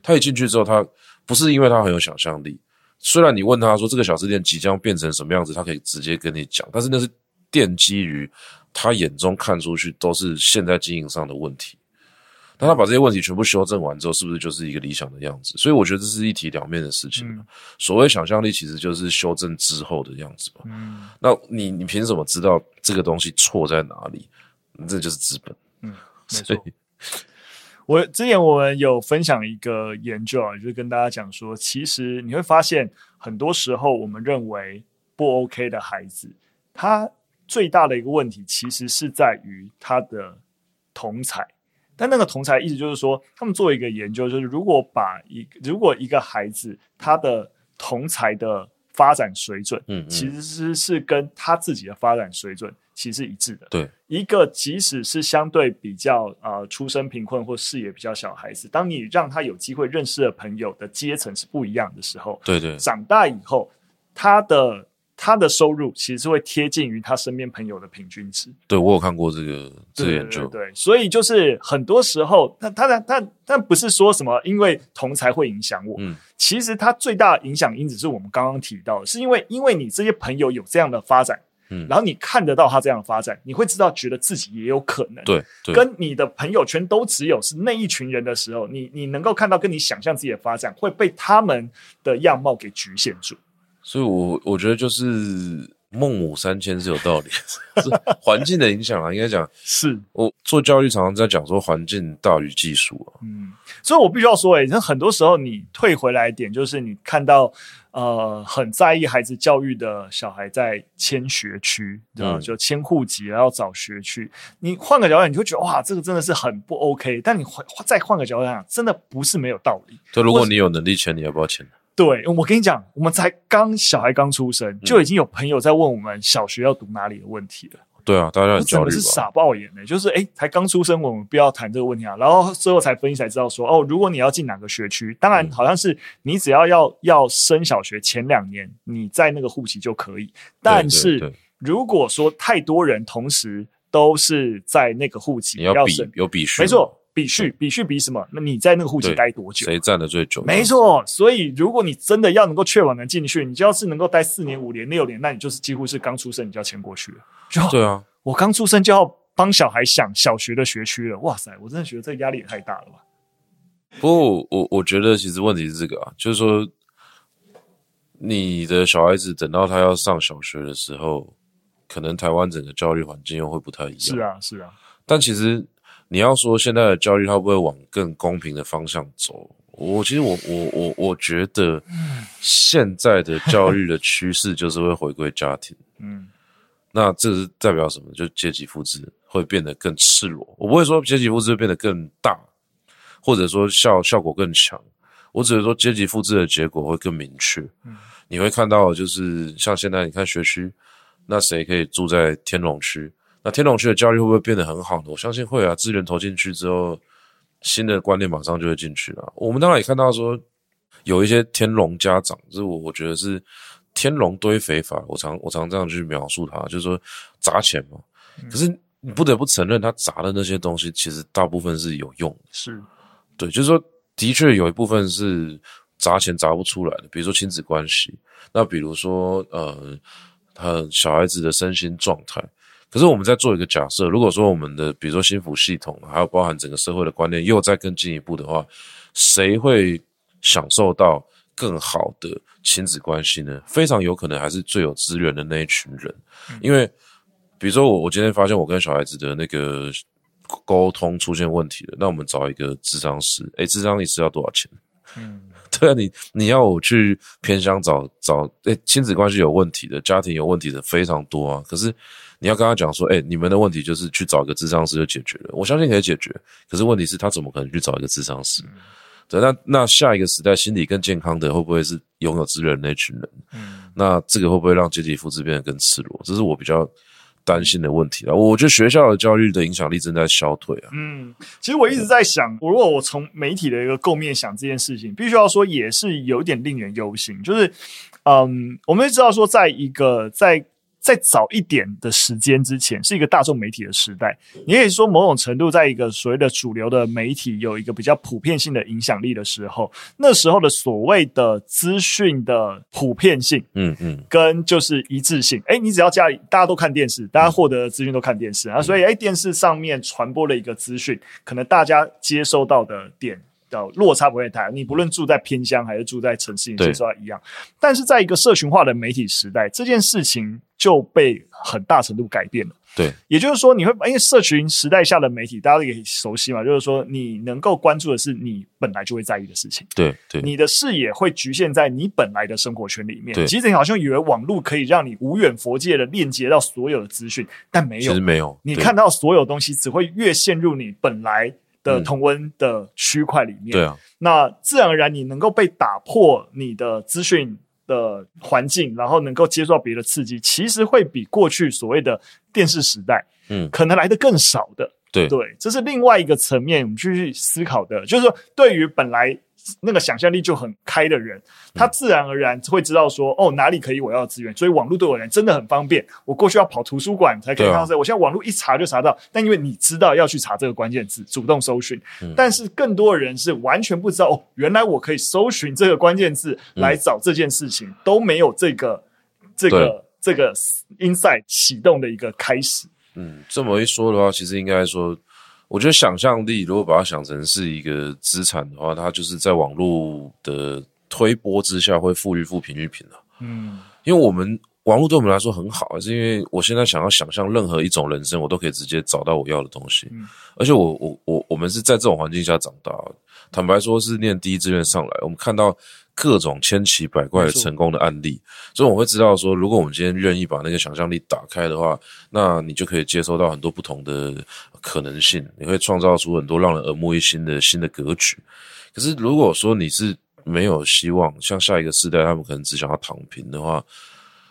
他一进去之后，他不是因为他很有想象力，虽然你问他说这个小吃店即将变成什么样子，他可以直接跟你讲，但是那是奠基于他眼中看出去都是现在经营上的问题。当他把这些问题全部修正完之后，是不是就是一个理想的样子？所以我觉得这是一体两面的事情。嗯、所谓想象力，其实就是修正之后的样子嘛。嗯，那你你凭什么知道这个东西错在哪里？这就是资本。嗯，没错。我之前我们有分享一个研究啊，就是跟大家讲说，其实你会发现，很多时候我们认为不 OK 的孩子，他最大的一个问题其实是在于他的同才。但那个同才意思就是说，他们做一个研究，就是如果把一如果一个孩子他的同才的发展水准，嗯，其实是是跟他自己的发展水准。其实是一致的。对，一个即使是相对比较呃出身贫困或视野比较小的孩子，当你让他有机会认识的朋友的阶层是不一样的时候，对对，长大以后他的他的收入其实是会贴近于他身边朋友的平均值。对，我有看过这个这个研究，对，所以就是很多时候，他他他他不是说什么因为同才会影响我，嗯，其实他最大的影响因子是我们刚刚提到的，是因为因为你这些朋友有这样的发展。嗯，然后你看得到他这样的发展，你会知道，觉得自己也有可能。对，对，跟你的朋友圈都只有是那一群人的时候，你你能够看到，跟你想象自己的发展会被他们的样貌给局限住。所以我，我我觉得就是孟母三迁是有道理，是环境的影响啊，应该讲 是。我做教育常常在讲说，环境大于技术啊。嗯，所以我必须要说，诶，那很多时候你退回来一点，就是你看到。呃，很在意孩子教育的小孩在迁学区，嗯，就迁户籍，然后找学区。你换个角度，你就觉得哇，这个真的是很不 OK。但你换再换个角度讲，真的不是没有道理。就如果你有能力迁，你要不要迁？对，我跟你讲，我们才刚小孩刚出生，就已经有朋友在问我们小学要读哪里的问题了。对啊，大家很焦虑吧？是傻爆眼的、欸，就是诶才刚出生，我们不要谈这个问题啊。然后最后才分析才知道说，哦，如果你要进哪个学区，当然好像是你只要要要升小学前两年，你在那个户籍就可以。但是如果说太多人同时都是在那个户籍，你要比有比试，没错。比序，比序比什么？那你在那个户籍待多久？谁站的最久？没错，所以如果你真的要能够确保能进去，你就要是能够待四年、五年、六年，那你就是几乎是刚出生你就要迁过去了。就对啊，我刚出生就要帮小孩想小学的学区了。哇塞，我真的觉得这压力也太大了吧？不过我我觉得其实问题是这个啊，就是说你的小孩子等到他要上小学的时候，可能台湾整个教育环境又会不太一样。是啊，是啊，但其实。你要说现在的教育，它会不会往更公平的方向走？我其实我我我我觉得，现在的教育的趋势就是会回归家庭。嗯，那这是代表什么？就阶级复制会变得更赤裸。我不会说阶级复制会变得更大，或者说效效果更强。我只是说阶级复制的结果会更明确。嗯，你会看到就是像现在你看学区，那谁可以住在天龙区？那天龙区的教育会不会变得很好呢？我相信会啊，资源投进去之后，新的观念马上就会进去了。我们当然也看到说，有一些天龙家长，就是我我觉得是天龙堆肥法，我常我常这样去描述他，就是说砸钱嘛。可是你不得不承认，他砸的那些东西，其实大部分是有用的。是，对，就是说，的确有一部分是砸钱砸不出来的，比如说亲子关系，那比如说呃，他小孩子的身心状态。可是我们在做一个假设，如果说我们的比如说心辅系统，还有包含整个社会的观念，又再更进一步的话，谁会享受到更好的亲子关系呢？非常有可能还是最有资源的那一群人，因为比如说我我今天发现我跟小孩子的那个沟通出现问题了，那我们找一个智商师，诶，智商一次要多少钱？嗯，对啊，你你要我去偏乡找找，诶，亲子关系有问题的家庭有问题的非常多啊，可是。你要跟他讲说，哎、欸，你们的问题就是去找一个智商师就解决了。我相信可以解决，可是问题是，他怎么可能去找一个智商师？嗯、对，那那下一个时代心理更健康的会不会是拥有资源的那群人？嗯，那这个会不会让阶级复制变得更赤裸？这是我比较担心的问题啊。我觉得学校的教育的影响力正在消退啊。嗯，其实我一直在想，我如果我从媒体的一个构面想这件事情，必须要说也是有点令人忧心。就是，嗯，我们知道说，在一个在。在早一点的时间之前，是一个大众媒体的时代。你可以说，某种程度，在一个所谓的主流的媒体有一个比较普遍性的影响力的时候，那时候的所谓的资讯的普遍性，嗯嗯，跟就是一致性。诶，你只要家里大家都看电视，大家获得的资讯都看电视啊，所以诶，电视上面传播了一个资讯，可能大家接收到的点。落差不会太大，你不论住在偏乡还是住在城市，你接受到一样。但是在一个社群化的媒体时代，这件事情就被很大程度改变了。对，也就是说，你会因为社群时代下的媒体，大家都也熟悉嘛，就是说，你能够关注的是你本来就会在意的事情。对对，你的视野会局限在你本来的生活圈里面。对，其实你好像以为网络可以让你无远佛界的链接到所有的资讯，但没有，其实没有。你看到所有东西，只会越陷入你本来。的同温的区块里面，对啊，那自然而然你能够被打破你的资讯的环境，然后能够接受到别的刺激，其实会比过去所谓的电视时代，嗯，可能来的更少的。对对，这是另外一个层面我们去思考的，就是说对于本来。那个想象力就很开的人，他自然而然会知道说，哦，哪里可以我要资源，所以网络对我来真的很方便。我过去要跑图书馆才可以看到这，我现在网络一查就查到。但因为你知道要去查这个关键字，主动搜寻。但是更多的人是完全不知道，哦，原来我可以搜寻这个关键字来找这件事情，都没有这个这个这个 insight 启动的一个开始。嗯，这么一说的话，其实应该说。我觉得想象力，如果把它想成是一个资产的话，它就是在网络的推波之下会富裕富平均平的。嗯，因为我们网络对我们来说很好，是因为我现在想要想象任何一种人生，我都可以直接找到我要的东西。嗯，而且我我我我们是在这种环境下长大，坦白说是念第一志愿上来，我们看到。各种千奇百怪的成功的案例，所以我会知道说，如果我们今天愿意把那个想象力打开的话，那你就可以接收到很多不同的可能性，你会创造出很多让人耳目一新的新的格局。可是如果说你是没有希望，像下一个世代他们可能只想要躺平的话，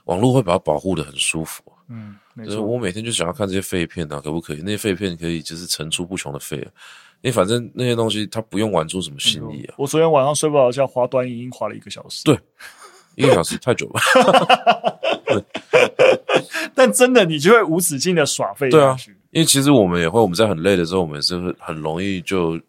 网络会把它保护的很舒服。嗯。就是我每天就想要看这些废片啊，可不可以？那些废片可以就是层出不穷的废。因为反正那些东西他不用玩出什么新意啊！我昨天晚上睡不着觉，滑短影音滑了一个小时。对，一个小时太久了。但真的，你就会无止境的耍废。对啊，因为其实我们也会，我们在很累的时候，我们也是很容易就。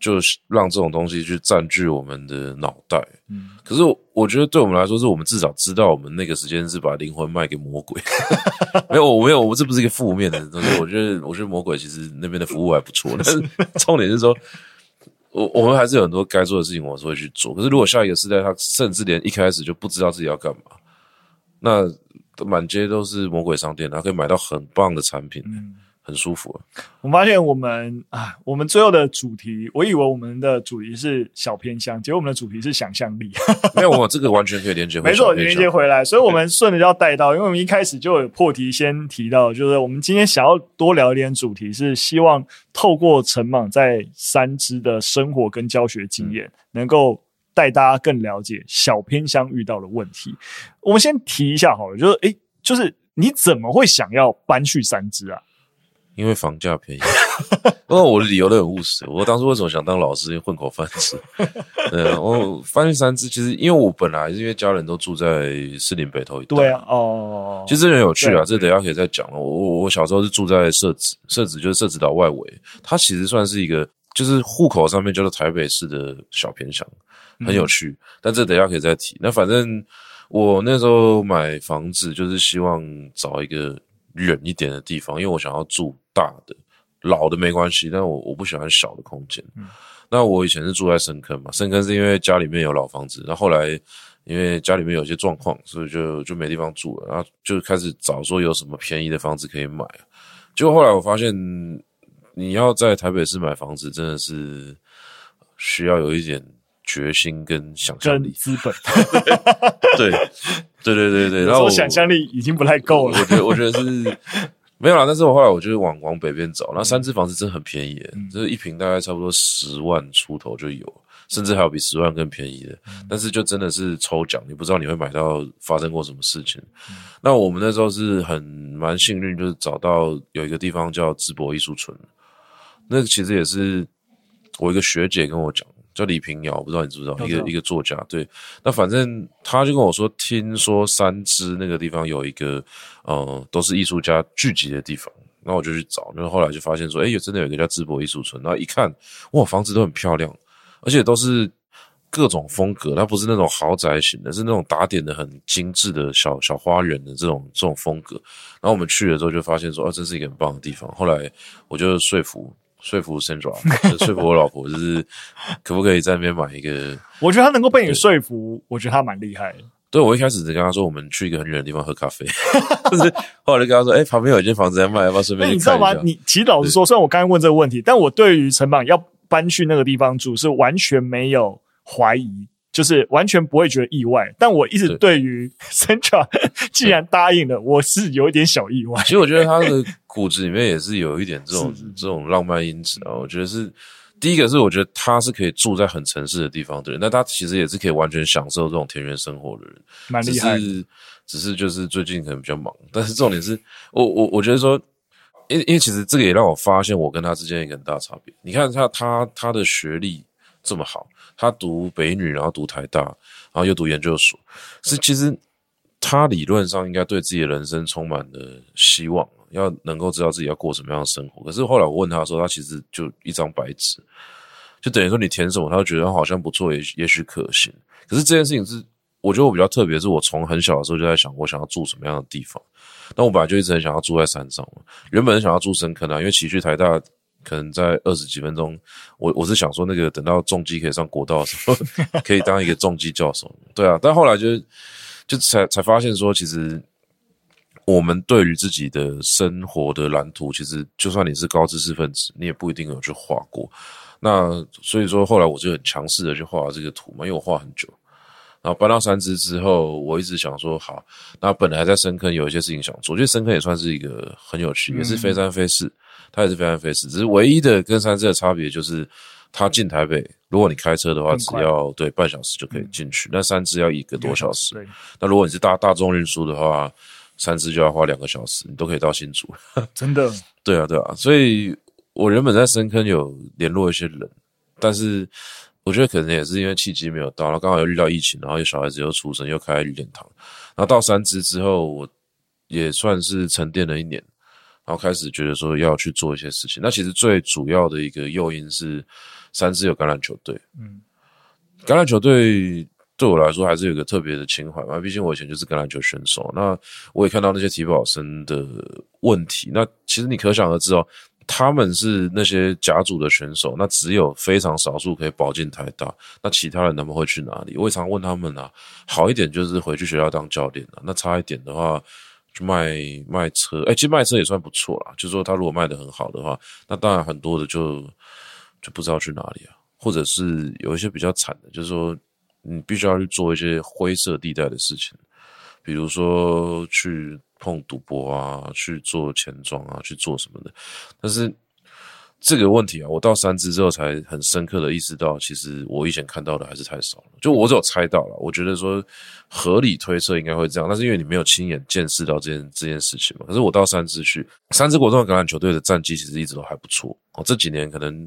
就是让这种东西去占据我们的脑袋，嗯，可是我觉得对我们来说，是我们至少知道我们那个时间是把灵魂卖给魔鬼。没有，我没有，我这不是一个负面的东西。我觉得，我觉得魔鬼其实那边的服务还不错。但是 重点是说，我我们还是有很多该做的事情，我是会去做。可是如果下一个时代，他甚至连一开始就不知道自己要干嘛，那满街都是魔鬼商店，他可以买到很棒的产品。嗯很舒服。我发现我们啊，我们最后的主题，我以为我们的主题是小偏乡，结果我们的主题是想象力。没有，我这个完全可以连接回。没错，连接回来，所以我们顺着就要带到，因为我们一开始就有破题先提到，就是我们今天想要多聊一点主题，是希望透过陈莽在三芝的生活跟教学经验，嗯、能够带大家更了解小偏乡遇到的问题。我们先提一下好了，就是诶，就是你怎么会想要搬去三芝啊？因为房价便宜，因为我的理由都很务实。我当初为什么想当老师，混口饭吃？对，我翻去三次，其实因为我本来是因为家人都住在士林北投一带。对啊，哦，其实这很有趣啊，这等一下可以再讲了。我我我小时候是住在社子，社子就是社子岛外围，它其实算是一个，就是户口上面叫做台北市的小偏乡，很有趣。嗯、但这等一下可以再提。那反正我那时候买房子，就是希望找一个。远一点的地方，因为我想要住大的，老的没关系，但我我不喜欢小的空间。嗯、那我以前是住在深坑嘛，深坑是因为家里面有老房子，然后后来因为家里面有些状况，所以就就没地方住了，然后就开始找说有什么便宜的房子可以买。结果后来我发现，你要在台北市买房子，真的是需要有一点。决心跟想象力，资本，对，对对对对，然后我想象力已经不太够了。我觉得，我觉得是 没有啦。但是我后来我就是往往北边走，那三只房子真的很便宜，嗯、就是一平大概差不多十万出头就有，甚至还有比十万更便宜的。嗯、但是就真的是抽奖，你不知道你会买到发生过什么事情。嗯、那我们那时候是很蛮幸运，就是找到有一个地方叫淄博艺术村，那个其实也是我一个学姐跟我讲。叫李平遥，我不知道你知不知道，一个一个作家。对，那反正他就跟我说，听说三芝那个地方有一个，呃，都是艺术家聚集的地方。那我就去找，那后后来就发现说，哎，有真的有一个叫淄博艺术村。然后一看，哇，房子都很漂亮，而且都是各种风格，它不是那种豪宅型的，是那种打点的很精致的小小花园的这种这种风格。然后我们去了之后就发现说，哦，这是一个很棒的地方。后来我就说服。说服 Sandra，说服我老婆，就是可不可以在那边买一个？我觉得他能够被你说服，我觉得他蛮厉害的。对，我一开始只跟他说，我们去一个很远的地方喝咖啡，就是后来就跟他说，哎、欸，旁边有一间房子在卖，要不要顺便？你知道吗？你其实老实说，虽然我刚刚问这个问题，但我对于陈榜要搬去那个地方住是完全没有怀疑。就是完全不会觉得意外，但我一直对于 Central 既然答应了，我是有一点小意外。其实我觉得他的骨子里面也是有一点这种这种浪漫因子啊。我觉得是第一个是，我觉得他是可以住在很城市的地方的人，那他其实也是可以完全享受这种田园生活的人，蛮厉害。只是只是就是最近可能比较忙，但是重点是我我我觉得说，因为因为其实这个也让我发现我跟他之间一个很大差别。你看他他他的学历这么好。他读北女，然后读台大，然后又读研究所，是其实他理论上应该对自己的人生充满了希望，要能够知道自己要过什么样的生活。可是后来我问他说，他其实就一张白纸，就等于说你填什么，他就觉得好像不错，也也许可行。可是这件事情是，我觉得我比较特别，是我从很小的时候就在想，我想要住什么样的地方。那我本来就一直很想要住在山上嘛，原本是想要住深坑啊，因为骑去台大。可能在二十几分钟，我我是想说，那个等到重机可以上国道的时候，可以当一个重机教授。对啊，但后来就就才才发现说，其实我们对于自己的生活的蓝图，其实就算你是高知识分子，你也不一定有去画过。那所以说，后来我就很强势的去画这个图嘛，因为我画很久。然后搬到三芝之后，我一直想说，好，那本来在深坑有一些事情想做，我觉得深坑也算是一个很有趣，也是非三非四。它也是非常费时，只是唯一的跟三芝的差别就是，它进台北，如果你开车的话，只要对半小时就可以进去。那三芝要一个多小时。那如果你是大大众运输的话，三支就要花两个小时，你都可以到新竹。真的？对啊，对啊。所以我原本在深坑有联络一些人，但是我觉得可能也是因为契机没有到，然后刚好又遇到疫情，然后有小孩子又出生，又开绿点堂。然后到三支之后，我也算是沉淀了一年。然后开始觉得说要去做一些事情，那其实最主要的一个诱因是三支有橄榄球队，嗯，橄榄球队对我来说还是有个特别的情怀嘛，毕竟我以前就是橄榄球选手。那我也看到那些体保生的问题，那其实你可想而知哦，他们是那些甲组的选手，那只有非常少数可以保进台大，那其他人他们会去哪里？我也常问他们啊，好一点就是回去学校当教练啊，那差一点的话。去卖卖车，哎、其实卖车也算不错啦。就是说，他如果卖得很好的话，那当然很多的就就不知道去哪里啊，或者是有一些比较惨的，就是说你必须要去做一些灰色地带的事情，比如说去碰赌博啊，去做钱庄啊，去做什么的。但是这个问题啊，我到三支之后才很深刻的意识到，其实我以前看到的还是太少了。就我只有猜到了，我觉得说合理推测应该会这样，但是因为你没有亲眼见识到这件这件事情嘛。可是我到三支去，三支国中的橄榄球队的战绩其实一直都还不错哦。这几年可能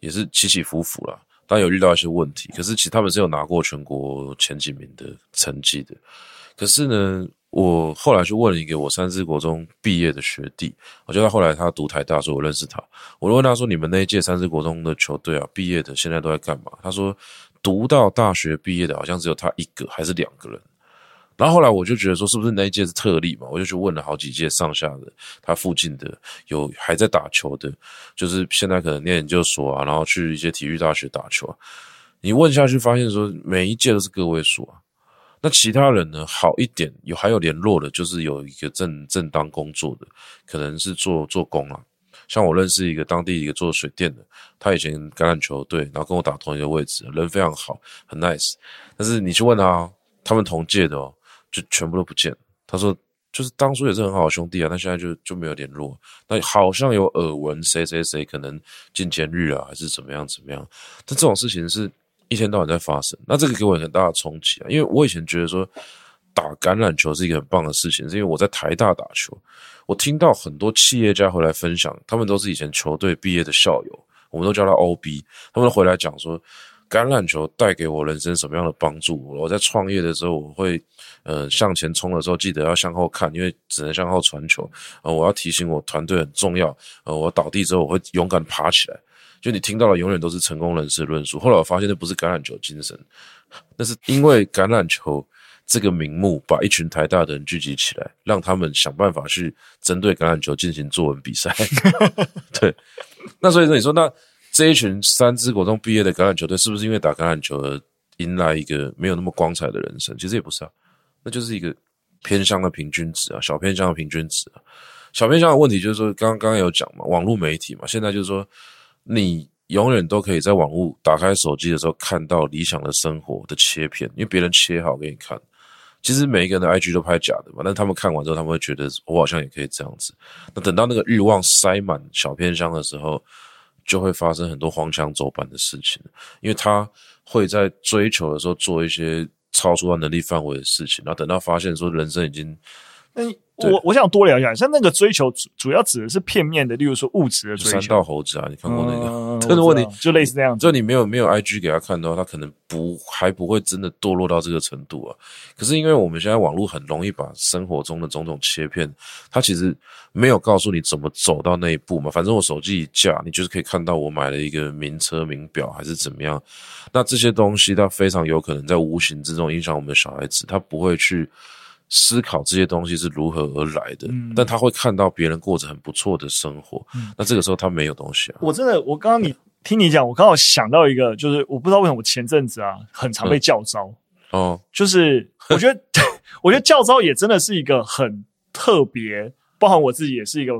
也是起起伏伏啦，当有遇到一些问题，可是其实他们是有拿过全国前几名的成绩的。可是呢，我后来去问了一个我三支国中毕业的学弟，我觉得后来他读台大，说我认识他。我就问他说：“你们那一届三支国中的球队啊，毕业的现在都在干嘛？”他说：“读到大学毕业的，好像只有他一个，还是两个人。”然后后来我就觉得说，是不是那一届是特例嘛？我就去问了好几届上下的，他附近的有还在打球的，就是现在可能念研究所啊，然后去一些体育大学打球啊。你问下去，发现说每一届都是个位数啊。那其他人呢？好一点有还有联络的，就是有一个正正当工作的，可能是做做工啊。像我认识一个当地一个做水电的，他以前橄榄球队，然后跟我打同一个位置，人非常好，很 nice。但是你去问他，他们同届的哦，就全部都不见。他说，就是当初也是很好的兄弟啊，但现在就就没有联络。那好像有耳闻谁谁谁可能进监狱啊，还是怎么样怎么样？但这种事情是。一天到晚在发生，那这个给我很大的冲击啊！因为我以前觉得说打橄榄球是一个很棒的事情，是因为我在台大打球，我听到很多企业家回来分享，他们都是以前球队毕业的校友，我们都叫他 OB，他们回来讲说橄榄球带给我人生什么样的帮助。我在创业的时候，我会呃向前冲的时候记得要向后看，因为只能向后传球。呃，我要提醒我团队很重要。呃，我倒地之后我会勇敢爬起来。就你听到的永远都是成功人士论述。后来我发现那不是橄榄球精神，那是因为橄榄球这个名目把一群台大的人聚集起来，让他们想办法去针对橄榄球进行作文比赛。对，那所以说你说那这一群三支国中毕业的橄榄球队，是不是因为打橄榄球而迎来一个没有那么光彩的人生？其实也不是啊，那就是一个偏乡的平均值啊，小偏乡的平均值啊。小偏乡的问题就是说，刚刚刚有讲嘛，网络媒体嘛，现在就是说。你永远都可以在网络打开手机的时候看到理想的生活的切片，因为别人切好给你看。其实每一个人的 IG 都拍假的嘛，但他们看完之后，他们会觉得我好像也可以这样子。那等到那个欲望塞满小偏乡的时候，就会发生很多荒腔走板的事情，因为他会在追求的时候做一些超出他能力范围的事情，然后等到发现说人生已经。我我想多聊一下，像那个追求主主要指的是片面的，例如说物质的追求。三道猴子啊，你看过那个？嗯、但是问题就类似这样子，就你没有没有 IG 给他看的话，他可能不还不会真的堕落到这个程度啊。可是因为我们现在网络很容易把生活中的种种切片，他其实没有告诉你怎么走到那一步嘛。反正我手机一架，你就是可以看到我买了一个名车名表还是怎么样。那这些东西，它非常有可能在无形之中影响我们的小孩子，他不会去。思考这些东西是如何而来的，嗯、但他会看到别人过着很不错的生活，嗯、那这个时候他没有东西啊。我真的，我刚刚你听你讲，我刚好想到一个，就是我不知道为什么我前阵子啊，很常被叫招、嗯、哦，就是 我觉得，我觉得叫招也真的是一个很特别，包含我自己也是一个，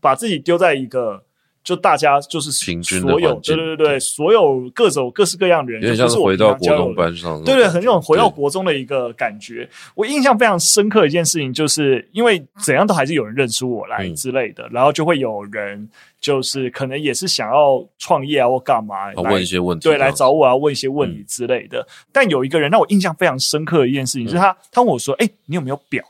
把自己丢在一个。就大家就是平均所有对对对对，所有各种各式各样的人，有点像是回到国中班上，对对，很那种回到国中的一个感觉。我印象非常深刻的一件事情，就是因为怎样都还是有人认出我来之类的，然后就会有人就是可能也是想要创业啊或干嘛，问一些问题，对，来找我啊问一些问题之类的。但有一个人让我印象非常深刻的一件事情，就是他他问我说：“哎，你有没有表？”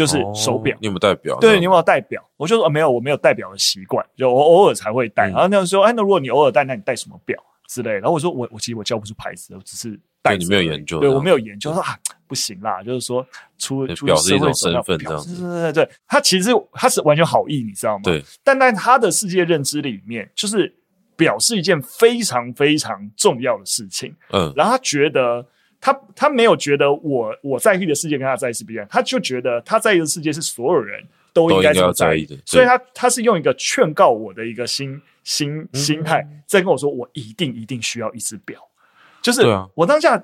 就是手表，你有没有戴表？对，你有没有戴表？我就说没有，我没有戴表的习惯，就我偶尔才会戴。然后那个时候，哎，那如果你偶尔戴，那你戴什么表之类的？然后我说我我其实我叫不出牌子，我只是戴。你没有研究？对，我没有研究。说啊，不行啦，就是说出出表示一种身份这样子。对对对，他其实他是完全好意，你知道吗？对。但在他的世界认知里面，就是表是一件非常非常重要的事情。嗯。然后他觉得。他他没有觉得我我在意的世界跟他在意是不一样，他就觉得他在意的世界是所有人都应该这么在意的，所以他他是用一个劝告我的一个心心心态在跟我说，我一定一定需要一只表，就是我当下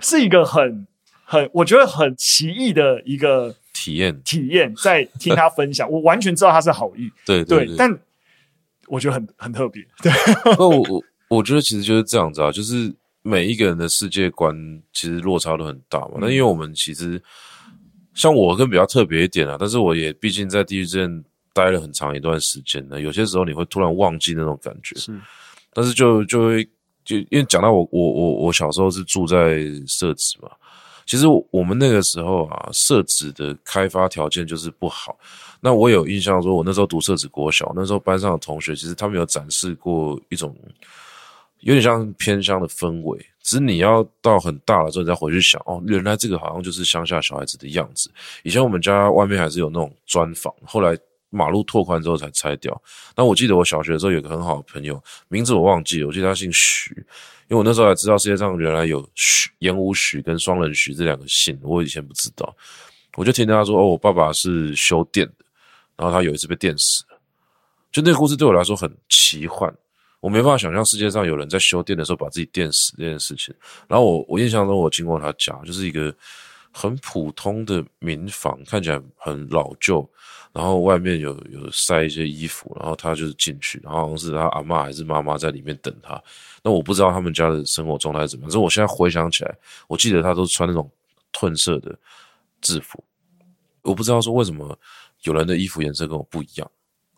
是一个很很我觉得很奇异的一个体验体验，在听他分享，我完全知道他是好意，对对，但我觉得很很特别，对，我我我觉得其实就是这样子啊，就是。每一个人的世界观其实落差都很大嘛。那、嗯、因为我们其实像我更比较特别一点啊，但是我也毕竟在地狱之刃待了很长一段时间呢，有些时候你会突然忘记那种感觉。是，但是就就会就因为讲到我我我我小时候是住在社子嘛，其实我们那个时候啊，社子的开发条件就是不好。那我有印象说，我那时候读社子国小，那时候班上的同学其实他们有展示过一种有点像偏乡的氛围。只是你要到很大了之后，你再回去想，哦，原来这个好像就是乡下小孩子的样子。以前我们家外面还是有那种砖房，后来马路拓宽之后才拆掉。那我记得我小学的时候有个很好的朋友，名字我忘记了，我记得他姓许，因为我那时候才知道世界上原来有许、盐武许跟双人许这两个姓，我以前不知道。我就听他说，哦，我爸爸是修电的，然后他有一次被电死了。就那个故事对我来说很奇幻。我没办法想象世界上有人在修电的时候把自己电死这件事情。然后我我印象中我经过他家，就是一个很普通的民房，看起来很老旧，然后外面有有晒一些衣服，然后他就是进去，然后好像是他阿嬷还是妈妈在里面等他。那我不知道他们家的生活状态怎么样，可是我现在回想起来，我记得他都穿那种褪色的制服。我不知道说为什么有人的衣服颜色跟我不一样，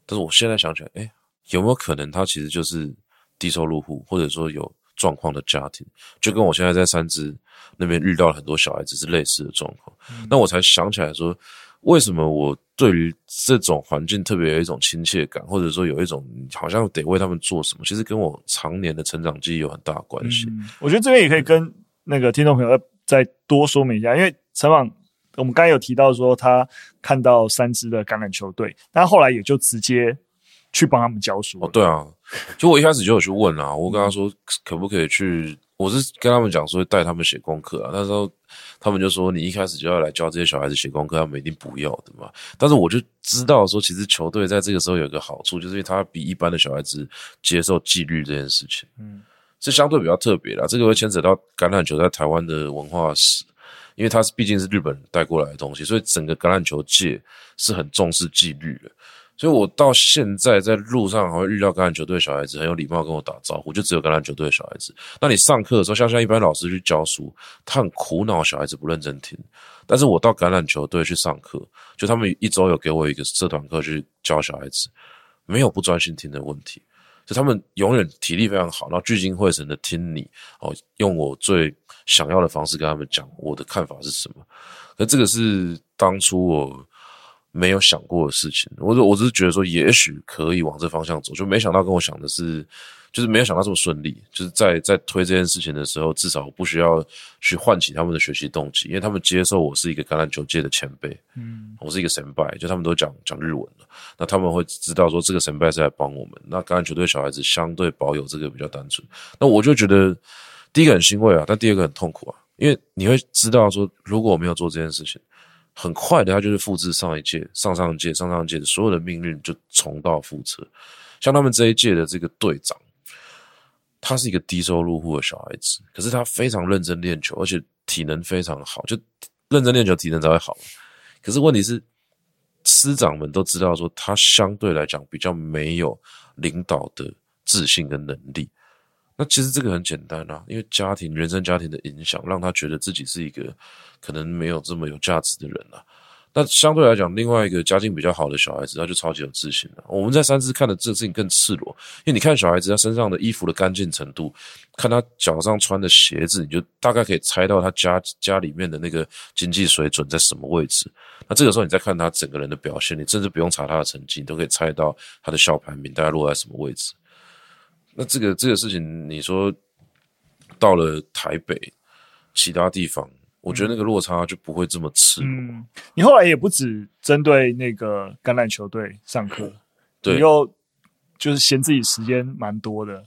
但是我现在想起来，诶有没有可能他其实就是低收入户，或者说有状况的家庭，就跟我现在在三芝那边遇到了很多小孩子是类似的状况。嗯、那我才想起来说，为什么我对于这种环境特别有一种亲切感，或者说有一种好像得为他们做什么，其实跟我常年的成长记忆有很大的关系。嗯、我觉得这边也可以跟那个听众朋友再多说明一下，因为陈访我们刚才有提到说他看到三芝的橄榄球队，但后来也就直接。去帮他们教书哦，对啊，就我一开始就有去问啊，我跟他说可不可以去，我是跟他们讲说带他们写功课啊，那时候他们就说你一开始就要来教这些小孩子写功课，他们一定不要的嘛。但是我就知道说，其实球队在这个时候有一个好处，就是因为他比一般的小孩子接受纪律这件事情，嗯，是相对比较特别的。这个会牵扯到橄榄球在台湾的文化史，因为它是毕竟是日本人带过来的东西，所以整个橄榄球界是很重视纪律的。所以，我到现在在路上还会遇到橄榄球队小孩子，很有礼貌跟我打招呼，就只有橄榄球队小孩子。那你上课的时候，像像一般老师去教书，他很苦恼小孩子不认真听。但是我到橄榄球队去上课，就他们一周有给我一个社团课去教小孩子，没有不专心听的问题。就他们永远体力非常好，然后聚精会神的听你，哦，用我最想要的方式跟他们讲我的看法是什么。那这个是当初我。没有想过的事情，我我只是觉得说，也许可以往这方向走，就没想到跟我想的是，就是没有想到这么顺利。就是在在推这件事情的时候，至少我不需要去唤起他们的学习动机，因为他们接受我是一个橄榄球界的前辈，嗯，我是一个神拜，就他们都讲讲日文了，那他们会知道说这个神拜是来帮我们。那橄榄球队小孩子相对保有这个比较单纯，那我就觉得第一个很欣慰啊，但第二个很痛苦啊，因为你会知道说，如果我没有做这件事情。很快的，他就是复制上一届、上上届、上上届的所有的命运，就重蹈覆辙。像他们这一届的这个队长，他是一个低收入户的小孩子，可是他非常认真练球，而且体能非常好，就认真练球，体能才会好。可是问题是，师长们都知道说，他相对来讲比较没有领导的自信跟能力。那其实这个很简单啊，因为家庭、原生家庭的影响，让他觉得自己是一个可能没有这么有价值的人啊。那相对来讲，另外一个家境比较好的小孩子，他就超级有自信了。我们在三芝看的这个事情更赤裸，因为你看小孩子他身上的衣服的干净程度，看他脚上穿的鞋子，你就大概可以猜到他家家里面的那个经济水准在什么位置。那这个时候你再看他整个人的表现，你甚至不用查他的成绩，你都可以猜到他的校排名大概落在什么位置。那这个这个事情，你说到了台北其他地方，我觉得那个落差就不会这么赤裸。嗯，你后来也不止针对那个橄榄球队上课，对，你又就是嫌自己时间蛮多的。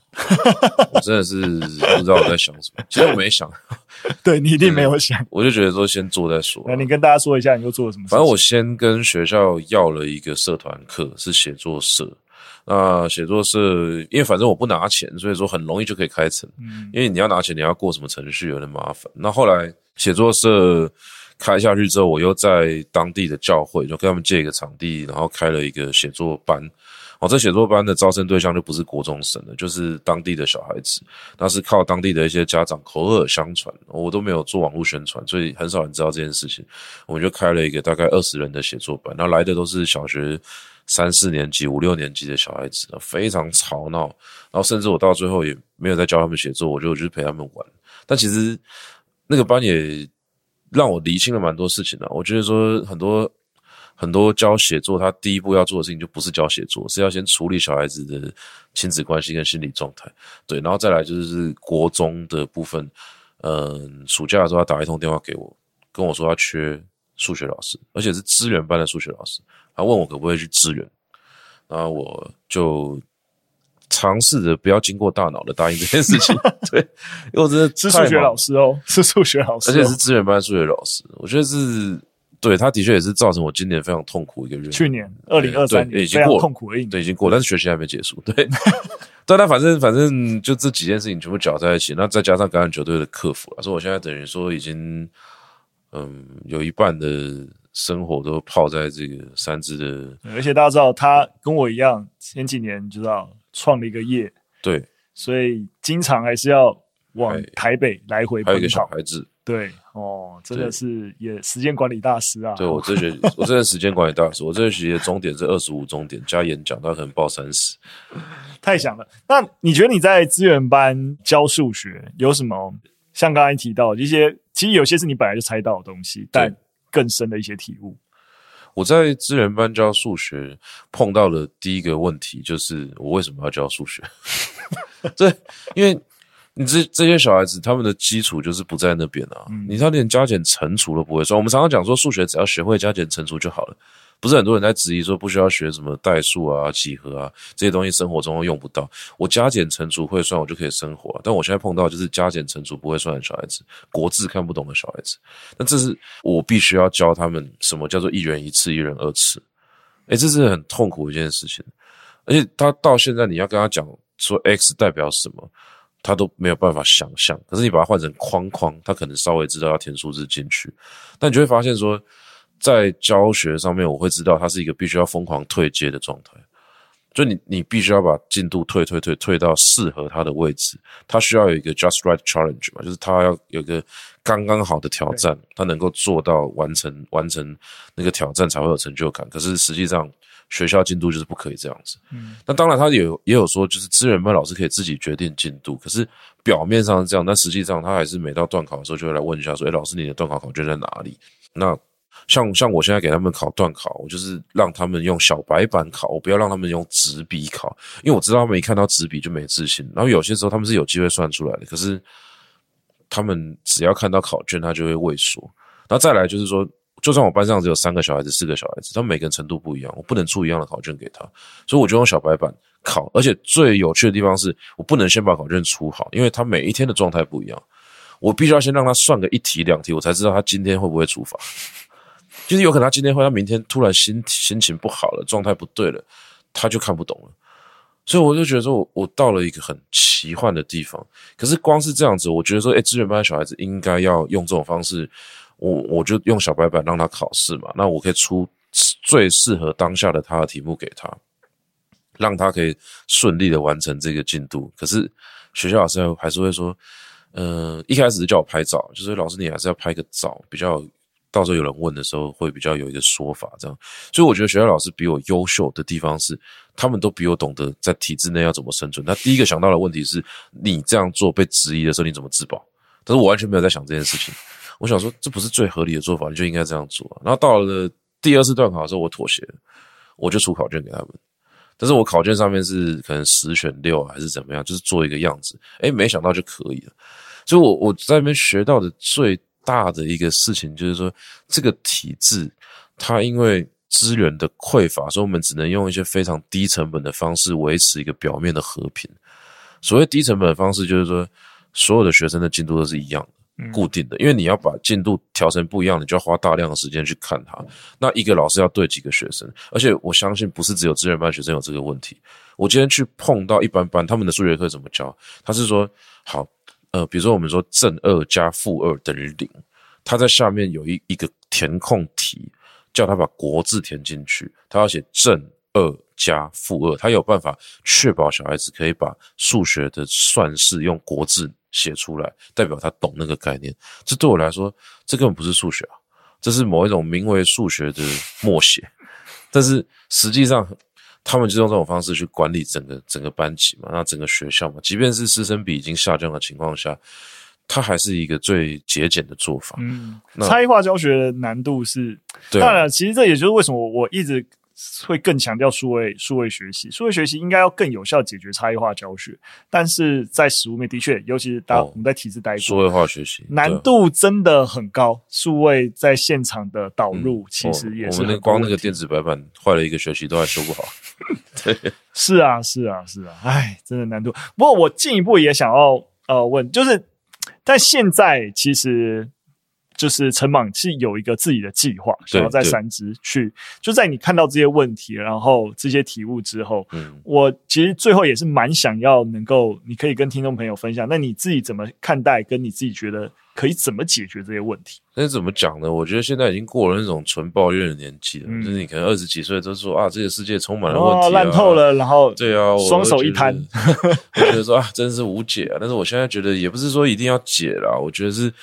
我真的是不知道我在想什么，其实我没想，对你一定没有想，我就觉得说先做再说。那你跟大家说一下，你又做了什么事？反正我先跟学校要了一个社团课，是写作社。那写作社，因为反正我不拿钱，所以说很容易就可以开成。嗯，因为你要拿钱，你要过什么程序，有点麻烦。那后来写作社开下去之后，我又在当地的教会就跟他们借一个场地，然后开了一个写作班。哦，这写作班的招生对象就不是国中生了，就是当地的小孩子。那是靠当地的一些家长口耳相传，我都没有做网络宣传，所以很少人知道这件事情。我们就开了一个大概二十人的写作班，那来的都是小学三四年级、五六年级的小孩子，非常吵闹，然后甚至我到最后也没有再教他们写作，我就去陪他们玩。但其实那个班也让我厘清了蛮多事情的。我觉得说很多很多教写作，他第一步要做的事情就不是教写作，是要先处理小孩子的亲子关系跟心理状态。对，然后再来就是国中的部分。嗯，暑假的时候他打一通电话给我，跟我说他缺数学老师，而且是资源班的数学老师。他问我可不可以去支援，然后我就尝试着不要经过大脑的答应这件事情。对，因为我真的是数学老师哦，是数学老师，而且是资源班数学老师。我觉得是对他的确也是造成我今年非常痛苦一个原因。去年二零二三年已经过痛苦而已，对，已经过，但是学习还没结束。对，但他反正反正就这几件事情全部搅在一起，那再加上橄榄球队的克服了，所以我现在等于说已经嗯有一半的。生活都泡在这个三芝的，而且大家知道他跟我一样，前几年知道创了一个业，对，所以经常还是要往台北来回跑。还有一个小孩子，对哦，真的是也时间管理大师啊。对我这学，我真的时间管理大师。我这学期的终点是二十五终点加演讲，他可能报三十，太想了。那你觉得你在资源班教数学有什么？像刚才提到一些，其实有些是你本来就猜到的东西，但更深的一些体悟。我在资源班教数学碰到的第一个问题就是，我为什么要教数学？对，因为你这这些小孩子，他们的基础就是不在那边啊。嗯、你他连加减乘除都不会算。我们常常讲说，数学只要学会加减乘除就好了。不是很多人在质疑说，不需要学什么代数啊、几何啊这些东西，生活中用不到。我加减乘除会算，我就可以生活。但我现在碰到就是加减乘除不会算的小孩子，国字看不懂的小孩子。那这是我必须要教他们什么叫做一元一次、一元二次。诶，这是很痛苦一件事情。而且他到现在，你要跟他讲说 x 代表什么，他都没有办法想象。可是你把它换成框框，他可能稍微知道要填数字进去。但你就会发现说。在教学上面，我会知道它是一个必须要疯狂退阶的状态，就你你必须要把进度退退退退到适合他的位置，他需要有一个 just right challenge 嘛，就是他要有一个刚刚好的挑战，他能够做到完成完成那个挑战才会有成就感。可是实际上学校进度就是不可以这样子。嗯，那当然他也有也有说，就是资源班老师可以自己决定进度，可是表面上是这样，但实际上他还是每到段考的时候就会来问一下说，诶，老师你的段考考卷在哪里？那像像我现在给他们考段考，我就是让他们用小白板考，我不要让他们用纸笔考，因为我知道他们一看到纸笔就没自信。然后有些时候他们是有机会算出来的，可是他们只要看到考卷，他就会畏缩。然后再来就是说，就算我班上只有三个小孩子、四个小孩子，他们每个人程度不一样，我不能出一样的考卷给他，所以我就用小白板考。而且最有趣的地方是我不能先把考卷出好，因为他每一天的状态不一样，我必须要先让他算个一题两题，我才知道他今天会不会出发。就是有可能他今天会他明天突然心心情不好了，状态不对了，他就看不懂了。所以我就觉得说我，我到了一个很奇幻的地方。可是光是这样子，我觉得说，诶，资源班的小孩子应该要用这种方式，我我就用小白板让他考试嘛。那我可以出最适合当下的他的题目给他，让他可以顺利的完成这个进度。可是学校老师还是会说，呃，一开始叫我拍照，就是老师你还是要拍个照比较。到时候有人问的时候，会比较有一个说法，这样。所以我觉得学校老师比我优秀的地方是，他们都比我懂得在体制内要怎么生存。他第一个想到的问题是，你这样做被质疑的时候，你怎么自保？但是我完全没有在想这件事情。我想说，这不是最合理的做法，你就应该这样做。然后到了第二次段考的时候，我妥协，我就出考卷给他们。但是我考卷上面是可能十选六还是怎么样，就是做一个样子。诶，没想到就可以了。所以我我在那边学到的最。大的一个事情就是说，这个体制它因为资源的匮乏，所以我们只能用一些非常低成本的方式维持一个表面的和平。所谓低成本的方式，就是说所有的学生的进度都是一样的、固定的。因为你要把进度调成不一样，你就要花大量的时间去看它。那一个老师要对几个学生？而且我相信不是只有资源班学生有这个问题。我今天去碰到一般班，他们的数学课怎么教？他是说好。呃，比如说我们说正二加负二等于零，他在下面有一一个填空题，叫他把国字填进去，他要写正二加负二，他有办法确保小孩子可以把数学的算式用国字写出来，代表他懂那个概念。这对我来说，这根本不是数学啊，这是某一种名为数学的默写。但是实际上，他们就用这种方式去管理整个整个班级嘛，那整个学校嘛，即便是师生比已经下降的情况下，它还是一个最节俭的做法。嗯，差异化教学的难度是，对啊，当然，其实这也就是为什么我一直。会更强调数位数位学习，数位学习应该要更有效解决差异化教学，但是在实物面的确，尤其是当我们在体制待过，数位化学习难度真的很高。数位在现场的导入其实也是、我们那光那个电子白板坏了一个学期都还修不好。对，是啊，是啊，是啊，哎，真的难度。不过我进一步也想要呃问，就是但现在其实。就是陈莽是有一个自己的计划，想要在三芝去，就在你看到这些问题，然后这些体悟之后，嗯，我其实最后也是蛮想要能够，你可以跟听众朋友分享，那你自己怎么看待，跟你自己觉得可以怎么解决这些问题？那怎么讲呢？我觉得现在已经过了那种纯抱怨的年纪了，嗯、就是你可能二十几岁都说啊，这个世界充满了问题、啊，烂、哦、透了，然后对啊，双手一摊，我觉得说啊，真是无解啊。但是我现在觉得也不是说一定要解啦，我觉得是。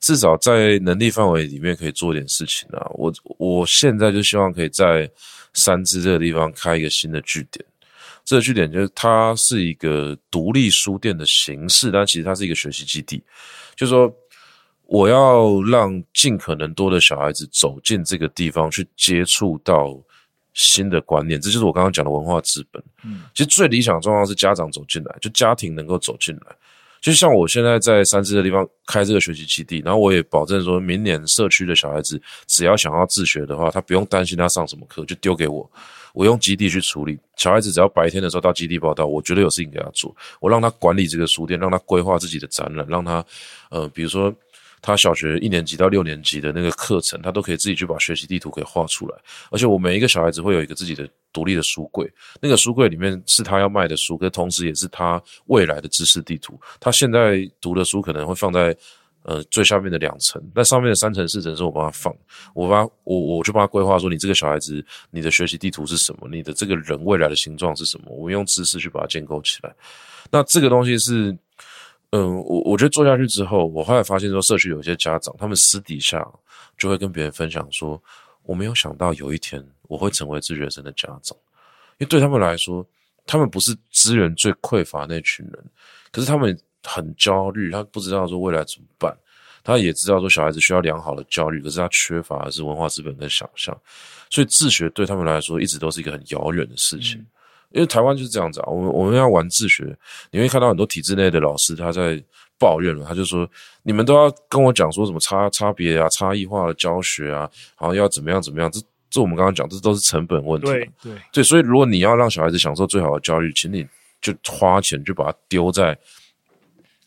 至少在能力范围里面可以做点事情啊！我我现在就希望可以在三芝这个地方开一个新的据点。这个据点就是它是一个独立书店的形式，但其实它是一个学习基地。就是说，我要让尽可能多的小孩子走进这个地方去接触到新的观念，这就是我刚刚讲的文化资本。嗯，其实最理想的状况是家长走进来，就家庭能够走进来。就像我现在在三芝的地方开这个学习基地，然后我也保证说，明年社区的小孩子只要想要自学的话，他不用担心他上什么课，就丢给我，我用基地去处理。小孩子只要白天的时候到基地报道，我绝对有事情给他做。我让他管理这个书店，让他规划自己的展览，让他，呃，比如说。他小学一年级到六年级的那个课程，他都可以自己去把学习地图给画出来。而且我每一个小孩子会有一个自己的独立的书柜，那个书柜里面是他要卖的书，跟同时也是他未来的知识地图。他现在读的书可能会放在呃最下面的两层，那上面的三层四层是我帮他放，我帮我我就帮他规划说，你这个小孩子你的学习地图是什么，你的这个人未来的形状是什么，我们用知识去把它建构起来。那这个东西是。嗯，我我觉得做下去之后，我后来发现说，社区有一些家长，他们私底下就会跟别人分享说，我没有想到有一天我会成为自学生的家长，因为对他们来说，他们不是资源最匮乏那群人，可是他们很焦虑，他不知道说未来怎么办，他也知道说小孩子需要良好的教育，可是他缺乏的是文化资本跟想象，所以自学对他们来说一直都是一个很遥远的事情。因为台湾就是这样子啊，我们我们要玩自学，你会看到很多体制内的老师他在抱怨了，他就说你们都要跟我讲说什么差差别啊、差异化的教学啊，好像要怎么样怎么样，这这我们刚刚讲，这都是成本问题。对对对，所以如果你要让小孩子享受最好的教育，请你就花钱就把它丢在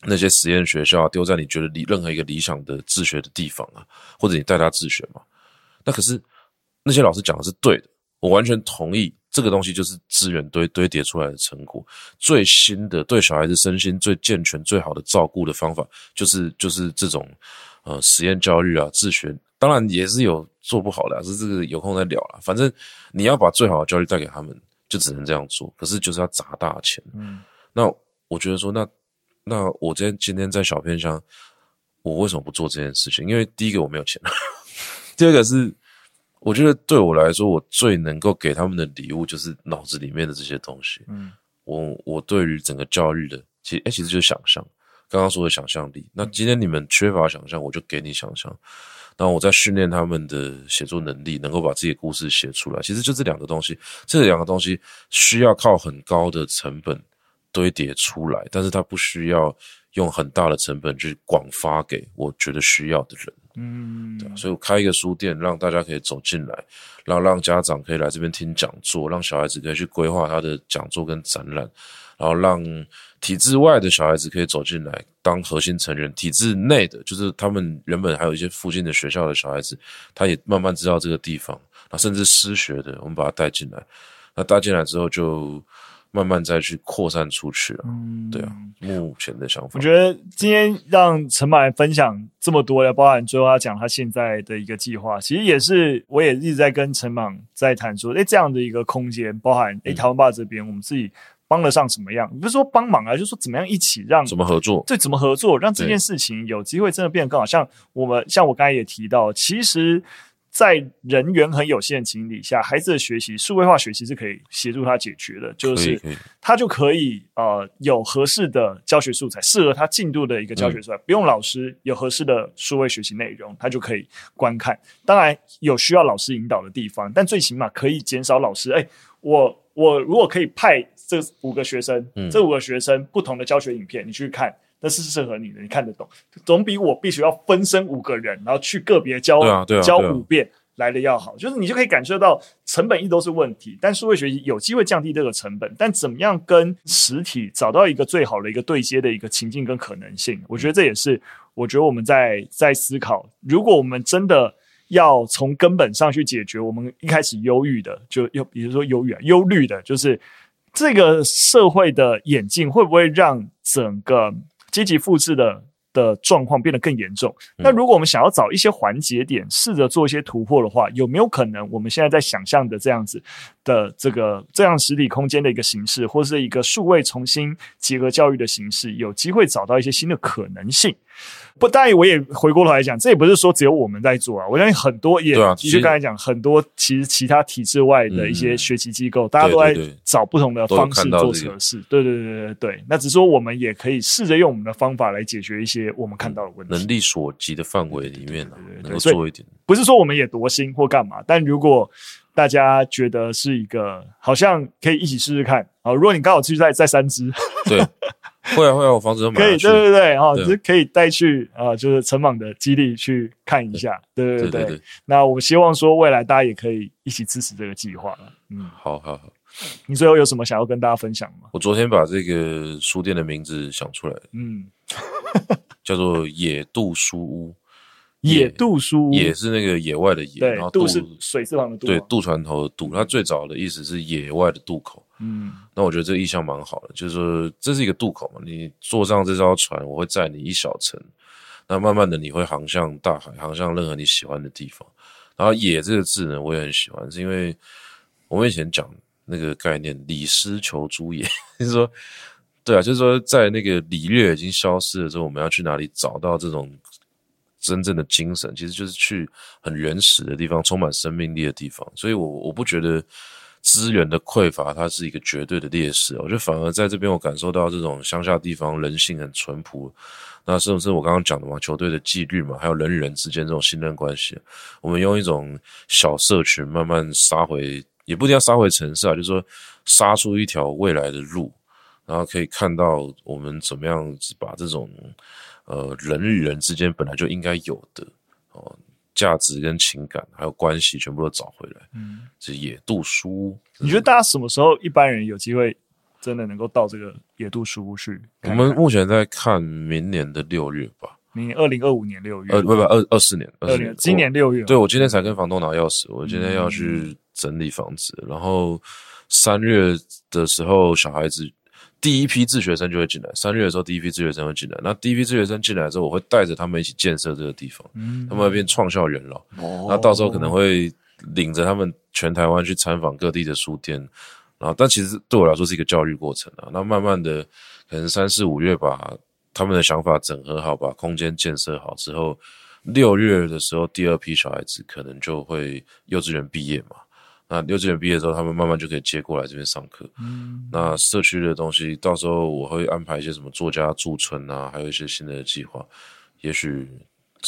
那些实验学校，丢在你觉得理任何一个理想的自学的地方啊，或者你带他自学嘛。那可是那些老师讲的是对的，我完全同意。这个东西就是资源堆堆叠出来的成果。最新的对小孩子身心最健全、最好的照顾的方法，就是就是这种呃实验教育啊，自学。当然也是有做不好的，是这个有空再聊了。反正你要把最好的教育带给他们，就只能这样做。可是就是要砸大钱。嗯，那我觉得说，那那我今天今天在小偏乡，我为什么不做这件事情？因为第一个我没有钱，第二个是。我觉得对我来说，我最能够给他们的礼物就是脑子里面的这些东西。嗯，我我对于整个教育的，其实诶其实就是想象，刚刚说的想象力。那今天你们缺乏想象，我就给你想象。然后我在训练他们的写作能力，能够把自己的故事写出来。其实就这两个东西，这两个东西需要靠很高的成本堆叠出来，但是它不需要用很大的成本去广发给我觉得需要的人。嗯，所以我开一个书店，让大家可以走进来，然后让家长可以来这边听讲座，让小孩子可以去规划他的讲座跟展览，然后让体制外的小孩子可以走进来当核心成员，体制内的就是他们原本还有一些附近的学校的小孩子，他也慢慢知道这个地方，那甚至失学的，我们把他带进来，那带进来之后就。慢慢再去扩散出去啊，嗯，对啊，目前的想法。我觉得今天让陈莽来分享这么多的，包含最后他讲他现在的一个计划，其实也是我也一直在跟陈莽在谈说，哎，这样的一个空间，包含哎，台湾爸这边我们自己帮得上什么样？不是说帮忙啊，就是说怎么样一起让怎么合作？对，怎么合作，让这件事情有机会真的变得更好。像我们，像我刚才也提到，其实。在人员很有限的情况底下，孩子的学习数位化学习是可以协助他解决的，就是他就可以呃有合适的教学素材，适合他进度的一个教学素材，嗯、不用老师有合适的数位学习内容，他就可以观看。当然有需要老师引导的地方，但最起码可以减少老师。哎，我我如果可以派这五个学生，嗯、这五个学生不同的教学影片，你去看。那是适合你的，你看得懂，总比我必须要分身五个人，然后去个别教、啊啊、教五遍来的要好。就是你就可以感受到成本一都是问题，但数位学习有机会降低这个成本。但怎么样跟实体找到一个最好的一个对接的一个情境跟可能性？我觉得这也是我觉得我们在在思考，如果我们真的要从根本上去解决我们一开始忧郁的，就又比如说忧郁啊、忧虑的，就是这个社会的演进会不会让整个阶级复制的的状况变得更严重。那如果我们想要找一些环节点，试着做一些突破的话，有没有可能我们现在在想象的这样子的这个这样实体空间的一个形式，或是一个数位重新结合教育的形式，有机会找到一些新的可能性？不，但我也回过头来讲，这也不是说只有我们在做啊。我相信很多也，其实刚才讲很多，其实其他体制外的一些学习机构，大家都在找不同的方式做测试。对对对对对对，那只是说我们也可以试着用我们的方法来解决一些我们看到的问题，能力所及的范围里面，能够做一点。不是说我们也多心或干嘛，但如果大家觉得是一个好像可以一起试试看啊，如果你刚好去在在三只，对。会啊会啊，我房子都买了。可以，对对对，哈、哦，只是可以带去啊、呃，就是陈莽的基地去看一下，对对对，对，对，对。那我希望说未来大家也可以一起支持这个计划。嗯，好好好。你最后有什么想要跟大家分享吗？我昨天把这个书店的名字想出来，嗯，叫做野渡书屋。野渡书屋，野是那个野外的野，对，然后渡是水字旁的渡，对，渡船头的渡。它最早的意思是野外的渡口。嗯，那我觉得这个意象蛮好的，就是说这是一个渡口嘛，你坐上这艘船，我会载你一小程，那慢慢的你会航向大海，航向任何你喜欢的地方。然后“野”这个字呢，我也很喜欢，是因为我们以前讲那个概念“李斯求诸野”，就是说，对啊，就是说在那个礼乐已经消失了之后，我们要去哪里找到这种真正的精神？其实就是去很原始的地方，充满生命力的地方。所以我我不觉得。资源的匮乏，它是一个绝对的劣势。我觉得反而在这边，我感受到这种乡下地方人性很淳朴。那是不是我刚刚讲的嘛？球队的纪律嘛，还有人与人之间这种信任关系。我们用一种小社群慢慢杀回，也不一定要杀回城市啊，就是说杀出一条未来的路，然后可以看到我们怎么样把这种呃人与人之间本来就应该有的哦。价值跟情感还有关系全部都找回来，嗯，这野渡书屋。你觉得大家什么时候一般人有机会真的能够到这个野渡书屋去看看？我们目前在看明年的六月吧，明年二零二五年六月，呃，不不，二二四年，二四年，今年六月。对，我今天才跟房东拿钥匙，我今天要去整理房子，嗯、然后三月的时候小孩子。第一批自学生就会进来，三月的时候第一批自学生会进来。那第一批自学生进来之后，我会带着他们一起建设这个地方，嗯，他们会变创校元老。哦，那到时候可能会领着他们全台湾去参访各地的书店，然后但其实对我来说是一个教育过程啊。那慢慢的，可能三四五月把他们的想法整合好，把空间建设好之后，六月的时候第二批小孩子可能就会幼稚园毕业嘛。那幼稚园毕业之后，他们慢慢就可以接过来这边上课。嗯，那社区的东西，到时候我会安排一些什么作家驻村啊，还有一些新的计划，也许。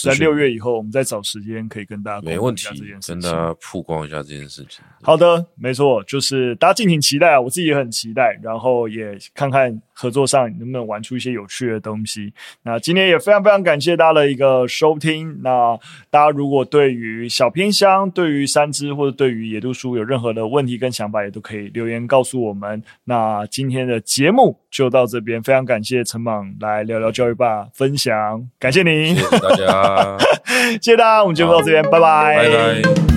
在六月以后，我们再找时间可以跟大家没问题，跟大家曝光一下这件事情。好的，没错，就是大家敬请期待啊！我自己也很期待，然后也看看合作上能不能玩出一些有趣的东西。那今天也非常非常感谢大家的一个收听。那大家如果对于小偏乡、对于三只或者对于野渡书有任何的问题跟想法，也都可以留言告诉我们。那今天的节目就到这边，非常感谢陈莽来聊聊教育吧分享，感谢您，谢谢大家。谢谢大家，我们节目到这边，拜拜。拜拜。